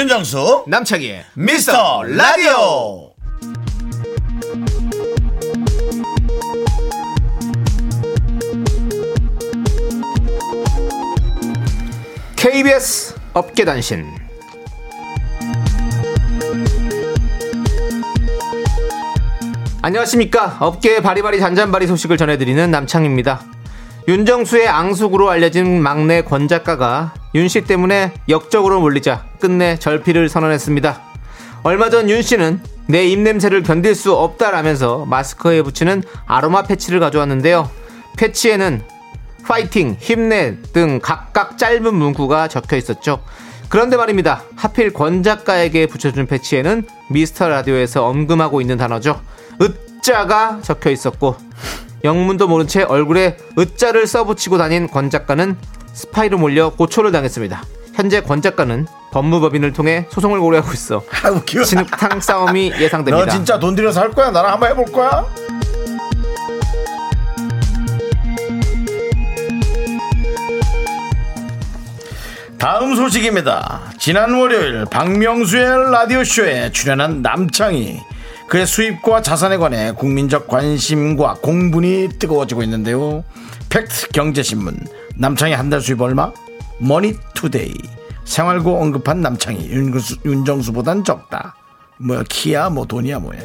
윤정수
남창희의
미스터 라디오.
KBS 업계단신. 안녕하십니까. 업계의 바리바리 잔잔바리 소식을 전해드리는 남창입니다. 윤정수의 앙숙으로 알려진 막내 권 작가가 윤씨 때문에 역적으로 몰리자 끝내 절필을 선언했습니다 얼마 전 윤씨는 내 입냄새를 견딜 수 없다라면서 마스크에 붙이는 아로마 패치를 가져왔는데요 패치에는 파이팅, 힘내 등 각각 짧은 문구가 적혀 있었죠. 그런데 말입니다. 하필 권 작가에게 붙여준 패치에는 미스터 라디오에서 언급하고 있는 단어죠. 으자가 적혀 있었고 영문도 모른 채 얼굴에 으자를 써붙이고 다닌 권 작가는 스파이로 몰려 고초를 당했습니다. 현재 권 작가는 법무법인을 통해 소송을 고려하고 있어
아, 웃겨.
진흙탕 싸움이
너
예상됩니다.
진짜 돈 들여서 할 거야? 나랑 한번 해볼 거야? 다음 소식입니다. 지난 월요일 박명수의 라디오쇼에 출연한 남창희. 그의 수입과 자산에 관해 국민적 관심과 공분이 뜨거워지고 있는데요. 팩트 경제신문. 남창희 한 달 수입 얼마? 머니투데이. 생활고 언급한 남창희. 윤정수, 윤정수보단 적다. 뭐야 키야 뭐 돈이야 뭐야.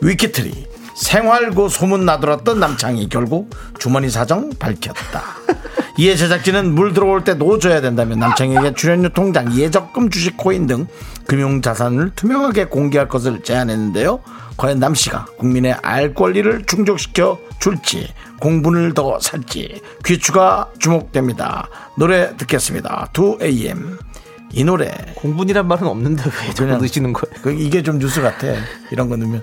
위키트리 생활고 소문 나돌았던 남창희 결국 주머니 사정 밝혔다 이에 제작진은 물 들어올 때 노 저어야 된다며 남창희에게 출연료 통장 예적금 주식 코인 등 금융 자산을 투명하게 공개할 것을 제안했는데요 과연 남씨가 국민의 알 권리를 충족시켜 줄지 공분을 더 살지 귀추가 주목됩니다 노래 듣겠습니다 2AM 이 노래
공분이란 말은 없는데 왜
그냥-
넣으시는 거예요?
그 이게 좀 뉴스 같아. 이런 거 넣으면.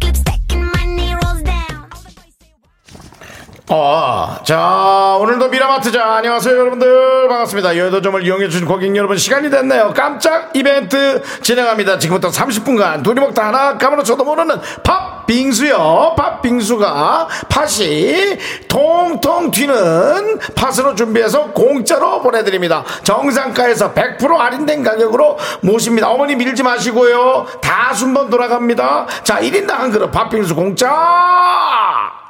어, 자, 오늘도 미라마트 자. 안녕하세요, 여러분들. 반갑습니다. 여의도점을 이용해주신 고객 여러분, 시간이 됐네요. 깜짝 이벤트 진행합니다. 지금부터 30분간 둘이 먹다 하나 까무러쳐도 모르는 밥 빙수요. 밥 빙수가 팥이 통통 튀는 팥으로 준비해서 공짜로 보내드립니다. 정상가에서 100% 할인된 가격으로 모십니다. 어머니 밀지 마시고요. 다 순번 돌아갑니다. 자, 1인당 한 그릇 밥 빙수 공짜!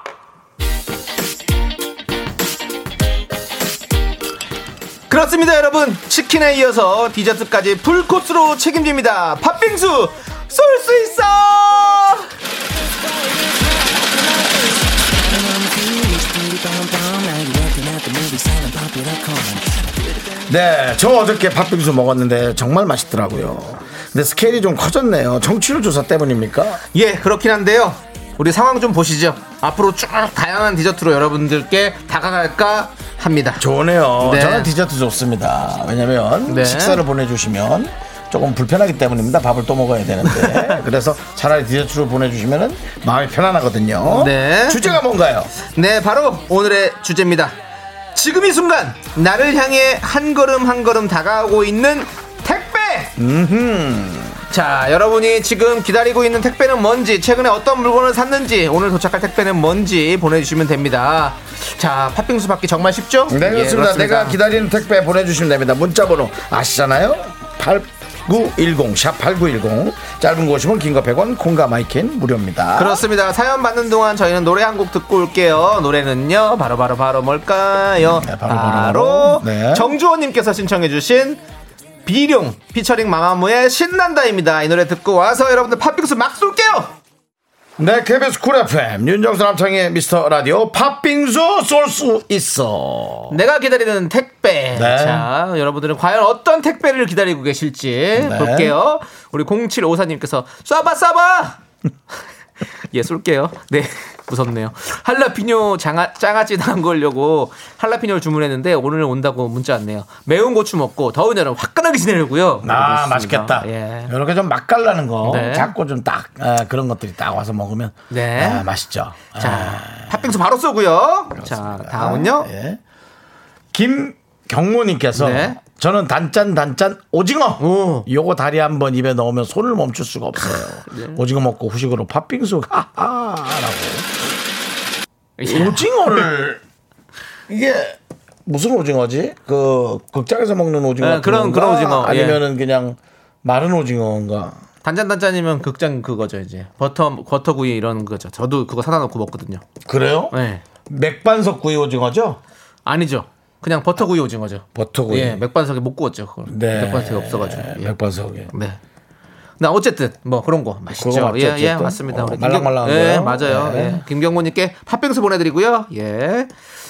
그렇습니다 여러분 치킨에 이어서 디저트까지 풀코스로 책임집니다 팥빙수 쏠 수 있어
네, 저 어저께 팥빙수 먹었는데 정말 맛있더라고요. 근데 스케일이 좀 커졌네요. 정치율 조사 때문입니까?
예 그렇긴 한데요 우리 상황 좀 보시죠 앞으로 쭉 다양한 디저트로 여러분들께 다가갈까 합니다
좋네요.
네.
저는 디저트 좋습니다. 왜냐면
네.
식사를 보내주시면 조금 불편하기 때문입니다. 밥을 또 먹어야 되는데. 그래서 차라리 디저트로 보내주시면 마음이 편안하거든요.
네.
주제가 뭔가요?
네, 바로 오늘의 주제입니다. 지금 이 순간 나를 향해 한 걸음 한 걸음 다가오고 있는 택배. 자, 여러분이 지금 기다리고 있는 택배는 뭔지, 최근에 어떤 물건을 샀는지, 오늘 도착할 택배는 뭔지 보내주시면 됩니다. 자, 팥빙수 받기 정말 쉽죠?
네,
예,
그렇습니다. 내가 기다리는 택배 보내주시면 됩니다. 문자번호 아시잖아요? 8910, 샵 8910. 짧은 거 50원, 긴거 100원, 콩과 마이켄 무료입니다.
그렇습니다. 사연 받는 동안 저희는 노래 한 곡 듣고 올게요. 노래는요, 바로 바로 바로 뭘까요?
네, 바로, 바로, 바로. 네.
정주호님께서 신청해 주신 비룡 피처링 마마무의 신난다입니다. 이 노래 듣고 와서 여러분들 팥빙수 막 쏠게요.
네, KBS 쿨 FM 윤정수 남창희의 미스터 라디오 팥빙수 쏠 수 있어.
내가 기다리는 택배.
네.
자, 여러분들은 과연 어떤 택배를 기다리고 계실지
네.
볼게요. 우리 0754님께서 쏴봐 쏴봐. 예, 쏠게요. 네. 무섭네요. 할라피뇨 장아, 장아찌 담그려고 할라피뇨를 주문했는데 오늘 온다고 문자 왔네요. 매운 고추 먹고 더운 여름 화끈하게 지내려고요.
아,
그렇습니다.
맛있겠다.
예.
이렇게 좀 맛깔나는 거,
네.
작고 좀 딱, 아, 그런 것들이 딱 와서 먹으면.
네.
아, 맛있죠.
자, 팥빙수 바로 쏘고요. 자, 다음은요.
예. 김 경모님께서
네.
저는 단짠 단짠 오징어.
오.
요거 다리 한번 입에 넣으면 손을 멈출 수가 없어요.
네.
오징어 먹고 후식으로 팥빙수 하하라고.
예.
오징어를 이게 무슨 오징어지? 그 극장에서 먹는 오징어
네, 그런-? 그런 오징어, 예.
아니면은 그냥 마른 오징어인가?
단짠 단짠이면 극장 그거죠 이제 버터 버터 구이 이런 거죠. 저도 그거 사다 놓고 먹거든요.
그래요?
네.
맥반석 구이 오징어죠?
아니죠. 그냥 버터구이 오징어죠.
버터구이.
예, 맥반석에 못 구웠죠. 그걸.
네.
맥반석이 없어가지고. 예.
맥반석에.
네. 나 어쨌든 뭐 그런 거 맛있죠.
맞죠,
예, 예? 맞습니다.
어,
우리
말랑말랑한
김경- 예? 맞아요.
네.
예. 김경모님께 팥빙수 보내드리고요. 예.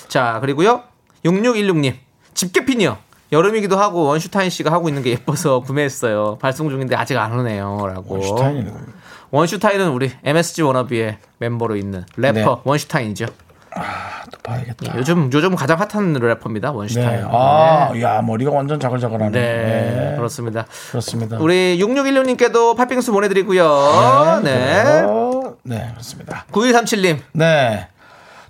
자 그리고요 6616님 집게핀이요. 여름이기도 하고 원슈타인 씨가 하고 있는 게 예뻐서 구매했어요. 발송 중인데 아직 안 오네요.라고.
겁니다.
원슈타인은 우리 MSG 워너비의 멤버로 있는 래퍼
네.
원슈타인이죠.
또 봐야겠다.
요즘 요즘 가장 핫한 래퍼입니다.
네.
원슈타인.
아, 야, 머리가 완전 자글자글하네.
네,
네.
그렇습니다.
그렇습니다.
우리 6616님께도 팥빙수 보내드리고요. 네.
그래요. 네, 그렇습니다.
9137님.
네.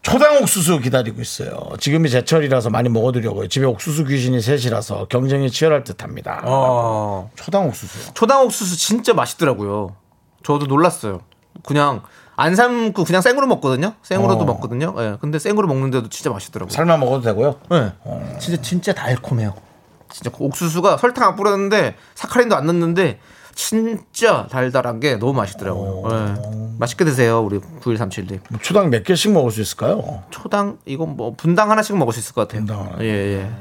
초당 옥수수 기다리고 있어요. 지금이 제철이라서 많이 먹어두려고요. 집에 옥수수 귀신이 셋이라서 경쟁이 치열할 듯합니다.
어.
초당 옥수수요.
초당 옥수수 진짜 맛있더라고요. 저도 놀랐어요. 그냥 안 삶고 그냥 생으로 먹거든요. 생으로도
어.
먹거든요. 예. 근데 생으로 먹는데도 진짜 맛있더라고요.
삶아 먹어도 되고요.
네. 진짜 진짜 달콤해요. 진짜 그 옥수수가 설탕 안 뿌렸는데 사카린도 안 넣는데 진짜 달달한 게 너무 맛있더라고요. 예. 맛있게 드세요, 우리 9137님.
뭐 초당 몇 개씩 먹을 수 있을까요?
초당 이건 뭐 분당 하나씩 먹을 수 있을 것 같아요.
분당 하나.
예, 예.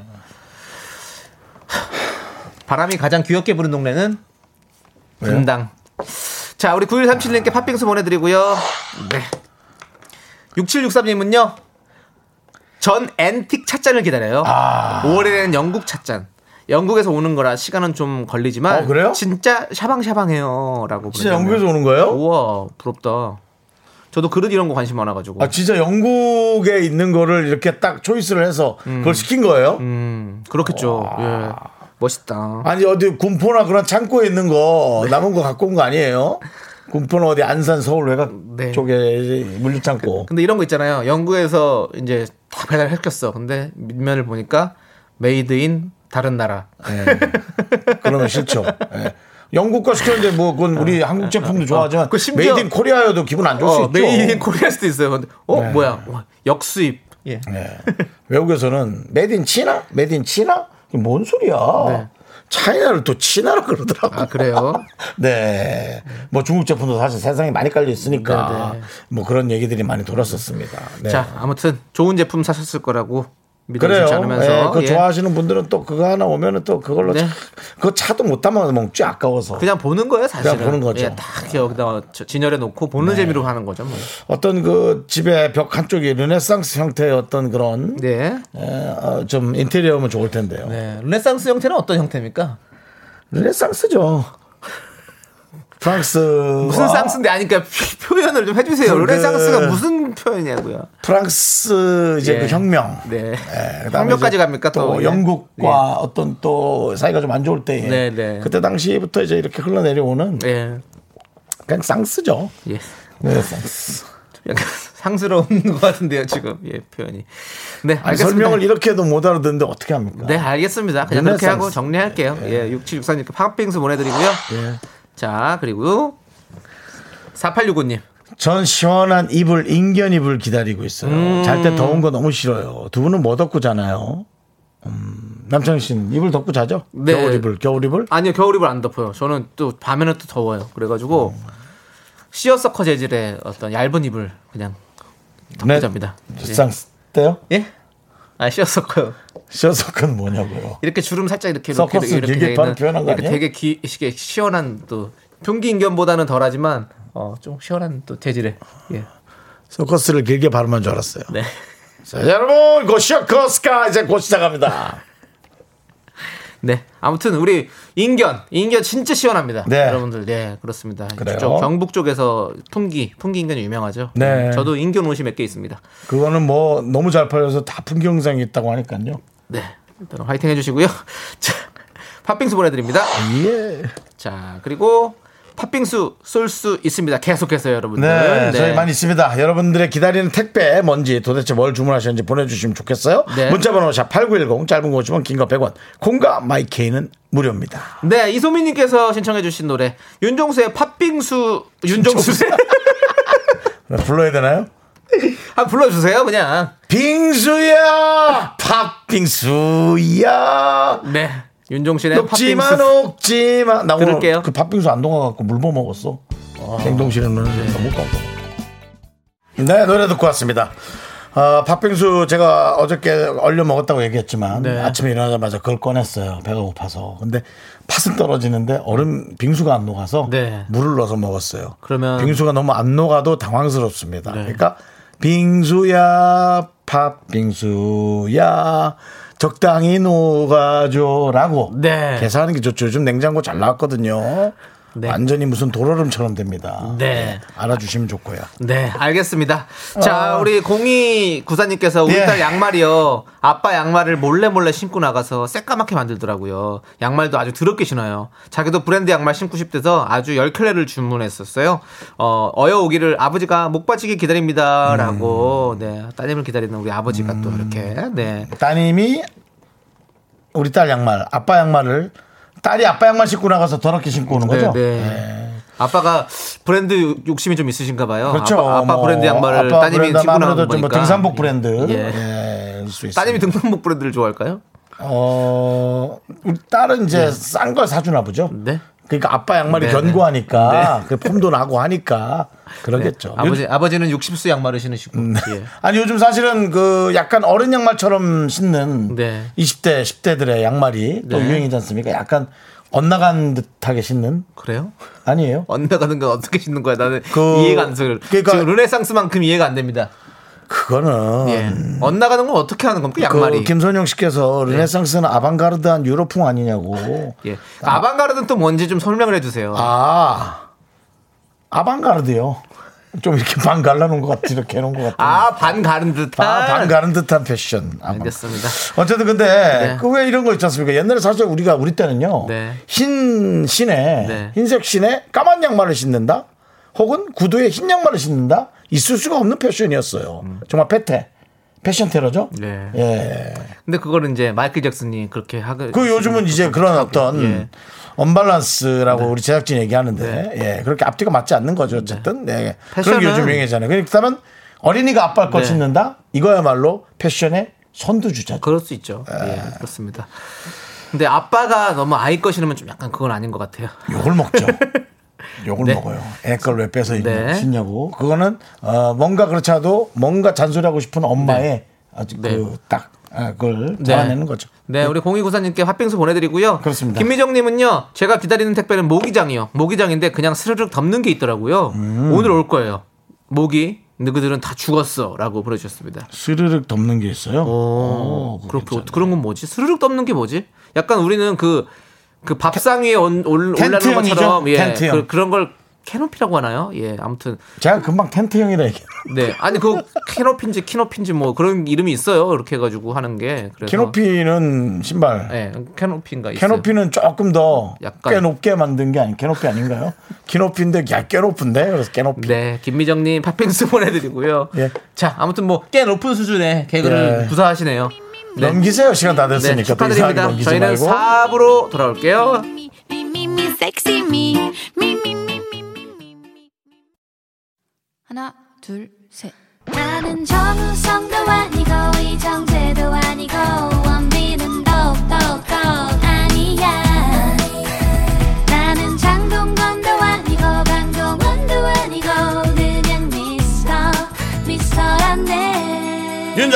바람이 가장 귀엽게 부는 동네는 분당. 자, 우리 9137님께 팥빙수 보내드리고요. 네. 6763님은요. 전 앤틱 찻잔을 기다려요.
아.
5월에는 영국 찻잔. 영국에서 오는 거라 시간은 좀 걸리지만
어, 그래요?
진짜 샤방샤방해요라고
진짜
보내주셨네요.
영국에서 오는 거예요?
우와 부럽다. 저도 그릇 이런 거 관심 많아가지고.
아, 진짜 영국에 있는 거를 이렇게 딱 초이스를 해서 그걸 시킨 거예요?
음 그렇겠죠. 예 멋있다.
아니, 어디 군포나 그런 창고에 있는 거 남은 거 갖고 온 거 아니에요? 군포는 어디 안산 서울 외곽
네.
쪽에 물류창고.
근데 이런 거 있잖아요. 영국에서 이제 다 배달을 했겠어. 근데 밑면을 보니까 Made in 다른 나라.
예. 그러면 싫죠. 예. 영국 거 시켰는데 뭐 그건 우리 한국 제품도 좋아하지만
그 심지어-
made in Korea여도 기분 안 좋을 수
어,
있죠.
made in Korea일 수도 있어요. 근데 어
네.
뭐야 와, 역수입. 예.
예. 외국에서는 made in 치나? made in 치나? 뭔 소리야?
네.
차이나를 또 치나라 그러더라고.
아 그래요?
네. 뭐 중국 제품도 사실 세상에 많이 깔려 있으니까
네, 네.
뭐 그런 얘기들이 많이 돌았었습니다. 네.
자 아무튼 좋은 제품 사셨을 거라고
그래요.
않으면서.
예, 그
예.
좋아하시는 분들은 또 그거 하나 오면은 또 그걸로
네.
차, 그 차도 못 담아 먹지 아까워서.
그냥 보는 거예요 사실은.
그냥 보는 거죠.
예, 딱 여기다 진열해 놓고 보는 재미로 하는 거죠. 뭐.
어떤 그 집의 벽 한쪽이 르네상스 형태의 어떤 그런
네.
에, 어, 좀 인테리어면 좋을 텐데요.
네. 르네상스 형태는 어떤 형태입니까?
르네상스죠. 프랑스
무슨 쌍스인데 아니까 표현을 좀 해주세요.
그-
르네상스가 무슨 표현이냐고요.
프랑스 이제
예.
그 혁명.
네.
예, 그다음에
혁명까지 갑니까, 또?
또
예.
영국과
예.
어떤 또 사이가 좀 안 좋을 때에
네, 네.
그때 당시부터 이제 이렇게 흘러내려오는
예.
그냥 쌍스죠.
예.
르네상스.
약간 상스러운 것 같은데요, 지금. 예, 표현이. 네,
아니,
알겠습니다.
설명을 이렇게 해도 못 알아듣는데 어떻게 합니까?
네, 알겠습니다. 그냥 그렇게
르네상스.
하고 정리할게요. 예, 6764님께 팥빙수 보내드리고요.
예.
자, 그리고 4865님.
전 시원한 이불 인견 이불 기다리고 있어요.
음.
잘때 더운 거 너무 싫어요. 두 분은 뭐 덮고 자나요? 음, 남창희 씨는 이불 덮고 자죠?
네.
겨울 이불, 겨울 이불?
아니요, 겨울 이불 안 덮어요. 저는 또 밤에는 또 더워요. 그래가지고 시어서커 재질의 어떤 얇은 이불 그냥 덮고 잡니다. 예.
쌍 때요?
예? 아, 시어서커요.
시어서큰 뭐냐고요?
이렇게 주름 살짝 이렇게 이렇게 이렇게
표현한 거 아니에요?
되게 기, 이게 시원한 또 평기 인견보다는 덜하지만 어, 좀 시원한 또 재질의 예.
서커스를 길게 발음한 줄 알았어요.
네.
자, 여러분, 곧 시어커스가 이제 곧 시작합니다.
네. 아무튼 우리 인견, 인견 진짜 시원합니다.
네.
여러분들, 네, 그렇습니다.
그래요?
경북 쪽에서 풍기, 풍기 인견이 유명하죠.
네.
저도 인견 옷이 몇 개 있습니다.
그거는 뭐 너무 잘 팔려서 다 풍경상이 있다고 하니까요.
네. 일단 화이팅 해주시고요. 자, 팥빙수 보내드립니다.
예.
자, 그리고 팥빙수 쏠 수 있습니다. 계속해서 여러분들.
네, 저희 많이 있습니다. 여러분들의 기다리는 택배 뭔지 도대체 뭘 주문하셨는지 보내주시면 좋겠어요.
네.
문자번호 샵 8910 짧은 거 50원 긴거 100원 콩과 마이케이는 무료입니다.
네, 이소민님께서 신청해주신 노래 윤종수의 팥빙수 윤종수
불러야 되나요?
한 불러주세요 그냥.
빙수야 팥빙수야.
네, 윤종신의
녹지마
팥빙수.
녹지마 나 오늘
들을게요.
그 팥빙수 안 녹아갖고 물버 먹었어. 냉동실에 넣는 너못 가고. 네 노래 듣고 왔습니다. 어, 팥빙수 제가 어저께 얼려 먹었다고 얘기했지만
네.
아침에 일어나자마자 그걸 꺼냈어요. 배가 고파서. 근데 팥은 떨어지는데 얼음 빙수가 안 녹아서
네.
물을 넣어서 먹었어요.
그러면-
빙수가 너무 안 녹아도 당황스럽습니다.
네.
그러니까 빙수야 팥빙수야 적당히 녹아줘라고
네.
계산하는 게 좋죠. 요즘 냉장고 잘 나왔거든요.
네.
완전히 무슨 도로름처럼 됩니다.
네.
알아주시면 좋고요.
네, 알겠습니다. 자, 우리 공이 구사님께서 우리
예.
딸 양말이요. 아빠 양말을 몰래 몰래 신고 나가서 새까맣게 만들더라고요. 양말도 아주 더럽게 신어요. 자기도 브랜드 양말 신고 싶대서 아주 10켤레를 주문했었어요. 어, 어여 오기를 아버지가 목 빠지게 기다립니다. 라고, 네, 따님을 기다리는 우리 아버지가 또 이렇게, 네.
따님이 우리 딸 양말, 아빠 양말을 딸이 아빠 양말 신고 나가서 더럽게 신고 오는 거죠?
네, 네. 아빠가 브랜드 욕심이 좀 있으신가 봐요.
그렇죠.
아빠, 아빠
뭐
브랜드 양말을
아빠
따님이
브랜드
신고 나온
아무래도
거니까.
좀뭐 등산복 브랜드.
예.
예. 있습니다.
따님이 등산복 브랜드를 좋아할까요?
어, 우리 딸은 이제 싼 걸 사주나 보죠?
네.
그러니까 아빠 양말이
네,
견고하니까 그 폼도 나고 하니까 그러겠죠.
아버지 아버지는 60수 양말을 신으시고
음.
예.
아니 요즘 사실은 그 약간 어른 양말처럼 신는
네.
20대 10대들의 양말이 또
네.
유행이지 않습니까? 약간 엇나간 듯하게 신는
그래요?
아니에요?
엇나가는 건 어떻게 신는 거야? 나는
그-
이해가 안 돼요.
그러니까-
지금 르네상스만큼 이해가 안 됩니다.
그거는
예. 엇나가는 건 어떻게 하는 겁니까?
그
양말이.
김선영 씨께서 르네상스는 아방가르드한 유럽풍 아니냐고.
예. 아방가르드는 또 뭔지 좀 설명을 해주세요.
아 아방가르드요. 좀 이렇게 반 갈라놓은 것 같이 이렇게 해놓은 것 같아.
아, 반 가른 듯한.
아, 반 가른 듯한 패션. 아방.
알겠습니다.
어쨌든 근데
네.
그왜 이런 거 있지 않습니까? 옛날에 사실 우리가 우리 때는요.
네.
흰 신에
네.
흰색 신에 까만 양말을 신는다. 혹은 구두에 흰 양말을 신는다. 있을 수가 없는 패션이었어요. 정말 패태. 패션 테러죠.
음. 네.
예.
근데 그거는 이제 마이클 잭슨이 그렇게 하고.
그 요즘은 이제 그런 어떤
예.
언밸런스라고 우리 제작진 얘기하는데 예 그렇게 앞뒤가 맞지 않는 거죠 어쨌든 네. 그런 게
패션은-
요즘 유행이잖아요 그렇다면 어린이가 아빠 걸
네.
신는다 이거야말로 패션의 선두주자죠
그럴 수 있죠. 예, 그렇습니다. 근데 아빠가 너무 아이 거 신으면 좀 약간 그건 아닌 것 같아요.
욕을 먹죠. 욕을
네.
먹어요. 애 걸 왜 빼서
네.
신냐고. 그거는 어, 뭔가 그렇지 않아도 뭔가 잔소리하고 싶은 엄마의 아주
네.
그딱 아, 그걸
네.
자아내는 거죠.
네, 우리 공익구사님께 팥빙수 보내드리고요.
그렇습니다.
김미정님은요, 제가 기다리는 택배는 모기장이요. 모기장인데 그냥 스르륵 덮는 게 있더라고요.
음.
오늘 올 거예요. 모기, 너희들은 다 죽었어. 라고 보내주셨습니다.
스르륵 덮는 게 있어요.
오,
그거
그렇게,
괜찮네.
그런 건 뭐지? 스르륵 덮는 게 뭐지? 약간 우리는 그, 그 밥상 위에 올, 올, 올라는? 것처럼, 예.
텐트형.
그, 그런 걸 캐노피라고 하나요? 예, 아무튼.
제가 금방 텐트형이라 얘기.
네. 아니, 그 캐노피인지 키노피인지 뭐 그런 이름이 있어요. 그렇게 해가지고 하는 게. 그래서.
캐노피는 신발.
예, 캐노피인가 있어요.
캐노피는 조금 더꽤
약간.
높게 만든 게 아니 캐노피 아닌가요? 키노피인데 야, 꽤 높은데 그래서 캐노피.
네, 김미정님 팥빙수 보내드리고요.
예.
자, 아무튼 뭐 꽤 높은 수준의 개그를
예.
구사하시네요. 네,
넘기세요 시간
다네
됐으니까 또 이상하게
축하드립니다. 저희는
말고.
4부로 돌아올게요.
하나, 둘, 셋. 나는 정우성도 아니고 이정재도 아니고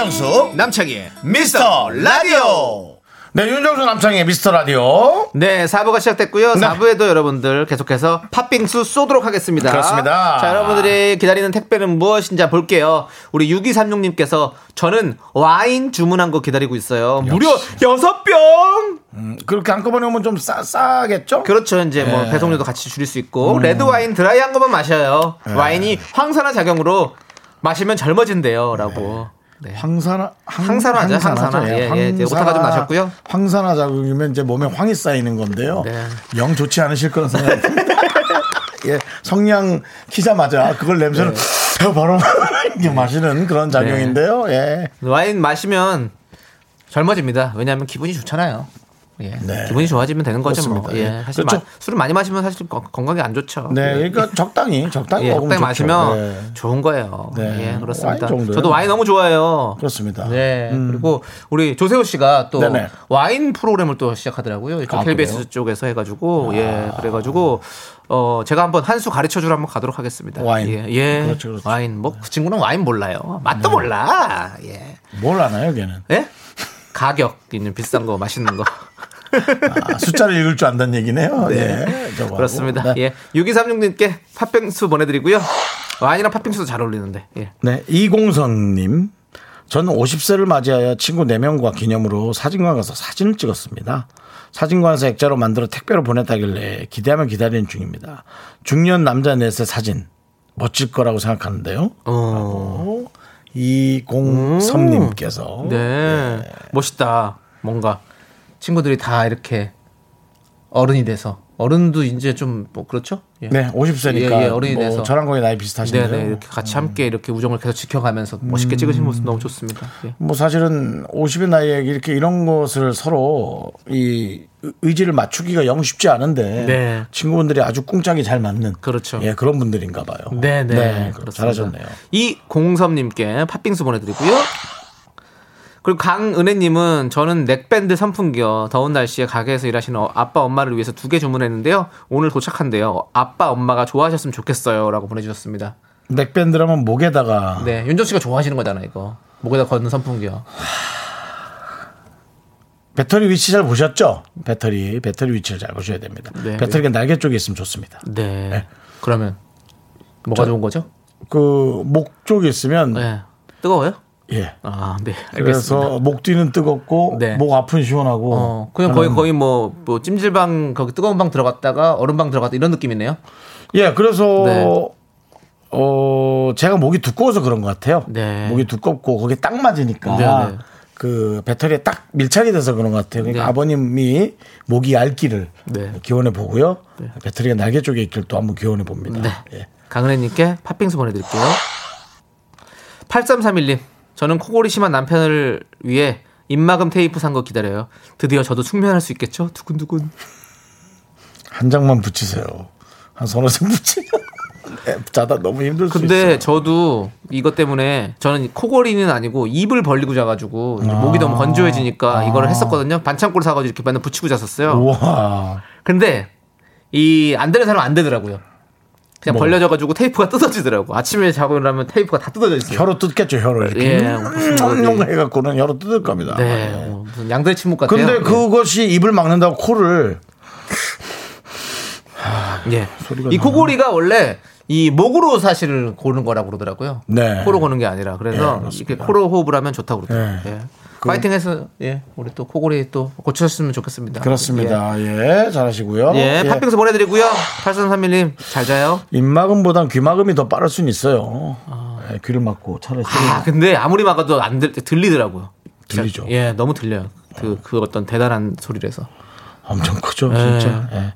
윤정수
남창희의
미스터 라디오. 네, 윤정수 남창의 미스터 라디오.
네, 4부가 시작됐고요.
네.
4부에도 여러분들 계속해서 팥빙수 쏘도록 하겠습니다.
그렇습니다.
자, 여러분들이 기다리는 택배는 무엇인지 볼게요. 우리 6236님께서 저는 와인 주문한 거 기다리고 있어요. 무려 6병!
음, 그렇게 한꺼번에 오면 좀 싸, 싸겠죠?
그렇죠. 이제 뭐
네.
배송료도 같이 줄일 수 있고 레드 와인 드라이 한 것만 마셔요.
네.
와인이 황산화 작용으로 마시면 젊어진대요 라고. 네.
황산화 황-
항산화죠,
항산화죠.
항산화. 예, 예, 이제 오타가 좀 나셨고요.
황산화 자극이면 이제 몸에 황이 쌓이는 건데요.
네.
영 좋지 않으실 거는 생각합니다. 예, 성냥 키자마자 그걸 냄새를
네.
바로 이렇게 마시는 그런 작용인데요. 예.
와인 마시면 젊어집니다. 왜냐하면 기분이 좋잖아요. 예.
네.
기분이 좋아지면 되는 거죠. 뭐.
그렇습니다.
예.
예.
사실
그렇죠.
마- 술을 많이 마시면 사실 건- 건강에 안 좋죠.
네,
예.
그러니까 적당히 적당히
예, 적당히. 마시면
네.
좋은 거예요.
네.
예, 그렇습니다.
와인?
저도 와인 너무 좋아해요.
그렇습니다.
네.
음.
그리고 우리 조세호 씨가 또
네네.
와인 프로그램을 또 시작하더라고요.
아,
KBS
그래요?
쪽에서 해가지고 예, 그래가지고 어 제가 한번 한 수 가르쳐 주러 한번 가도록 하겠습니다.
와인.
예, 예.
그렇죠, 그렇죠.
와인 뭐 그 친구는 와인 몰라요. 맛도 몰라. 예.
뭘 아나요, 걔는?
예? 가격 있는 비싼 거 맛있는 거.
아, 숫자를 읽을 줄 안다는 얘기네요. 예, 저거하고.
그렇습니다.
네.
예. 6236님께 팥빙수 보내드리고요. 와인이랑 팥빙수도 잘 어울리는데. 예.
네, 이공성님. 저는 50세를 맞이하여 친구 4명과 기념으로 사진관 가서 사진을 찍었습니다. 사진관에서 액자로 만들어 택배로 보냈다길래 기대하면 기다리는 중입니다. 중년 남자 넷의 사진. 멋질 거라고 생각하는데요.
어.
이공섬님께서.
네. 멋있다. 뭔가 친구들이 다 이렇게 어른이 돼서 어른도 이제 좀 뭐 그렇죠? 예.
네, 50세니까.
예, 예, 어른이
뭐
돼서.
저랑 거의 나이 비슷하신데요.
네네 이렇게 같이 함께 이렇게 우정을 계속 지켜가면서 멋있게 찍으신 모습 너무 좋습니다. 예.
뭐 사실은 50의 나이에 이렇게 이런 것을 서로 이 의- 의지를 맞추기가 영 쉽지 않은데
네.
친구분들이 아주 꿍짝이 잘 맞는
그렇죠.
예, 그런 분들인가 봐요.
네네.
그렇- 잘하셨네요.
이 공섭님께 팥빙수 보내 드리고요. 그리고 강은혜님은 저는 넥밴드 선풍기요. 더운 날씨에 가게에서 일하시는 어- 아빠 엄마를 위해서 두 개 주문했는데요. 오늘 도착한대요. 아빠 엄마가 좋아하셨으면 좋겠어요라고 보내주셨습니다.
넥밴드라면 목에다가
네, 윤정 씨가 좋아하시는 거잖아 이거. 목에다 걷는 선풍기요.
배터리 위치 잘 보셨죠? 배터리 배터리 위치를 잘 보셔야 됩니다.
네.
배터리가 날개 쪽에 있으면 좋습니다.
네. 그러면 뭐가 좋은 거죠?
그 목 쪽에 있으면
네. 뜨거워요?
예.
아, 네. 알겠습니다.
그래서 목 뒤는 뜨겁고
네.
목 앞은 시원하고
어, 그냥 거의 거의 뭐, 뭐 찜질방 거기 뜨거운 방 들어갔다가 얼음방 들어갔다 이런 느낌이네요.
예, 그래서
네.
어 제가 목이 두꺼워서 그런 것 같아요.
네.
목이 두껍고 거기에 딱 맞으니까
네, 네.
그 배터리에 딱 밀착이 돼서 그런 것 같아요. 그러니까
네.
아버님이 목이 얇기를
네.
기원해 보고요. 배터리가 날개 쪽에 있기를 또 한번 기원해
네.
봅니다. 예.
강은혜님께 팥빙수 보내드릴게요. 8331님, 저는 코골이 심한 남편을 위해 입막음 테이프 산 거 기다려요. 드디어 저도 숙면할 수 있겠죠? 두근두근.
한 장만 붙이세요. 한 서너 장 붙이면 예, 자다 너무 힘들 수
근데
있어요.
저도 이것 때문에 저는 코골이는 아니고 입을 벌리고 자가지고 이제 목이 너무 건조해지니까 이거를 했었거든요. 반창고를 사가지고 이렇게 맨날 붙이고 잤었어요.
우와.
근데 이 안 되는 사람은 안 되더라고요. 그냥
뭐?
벌려져 가지고 테이프가 뜯어지더라고. 아침에 자고 일어나면 테이프가 다 뜯어져 있어요.
혀로 뜯겠죠, 혀로 이렇게.
예,
음,
거지.
음, 해갖고는 혀로 뜯을 겁니다.
네,
예.
뭐 무슨 양들의 침묵 같아요.
근데 그것이 입을 막는다고 코를
예.
소리가
이. 코골이가 원래 이 목으로 사실 고는 거라고 그러더라고요.
네.
코로 고는 게 아니라
예,
그래서
그렇습니다.
이렇게 코로 호흡을 하면 좋다고 그러더라고요.
예.
예. 파이팅해서 예 우리 또 코골이 또 고치셨으면 좋겠습니다.
그렇습니다. 예, 잘하시고요.
예, 예 팥빙수 보내드리고요. 8331님 잘 자요.
입막음보단 귀막음이 더 빠를 수는 있어요. 예, 귀를 막고 소리
아 근데 아무리 막아도 안 들, 들리더라고요.
들리죠.
예, 너무 들려요. 그, 그 어떤 대단한 소리라서.
엄청 크죠,
예.
진짜. 예.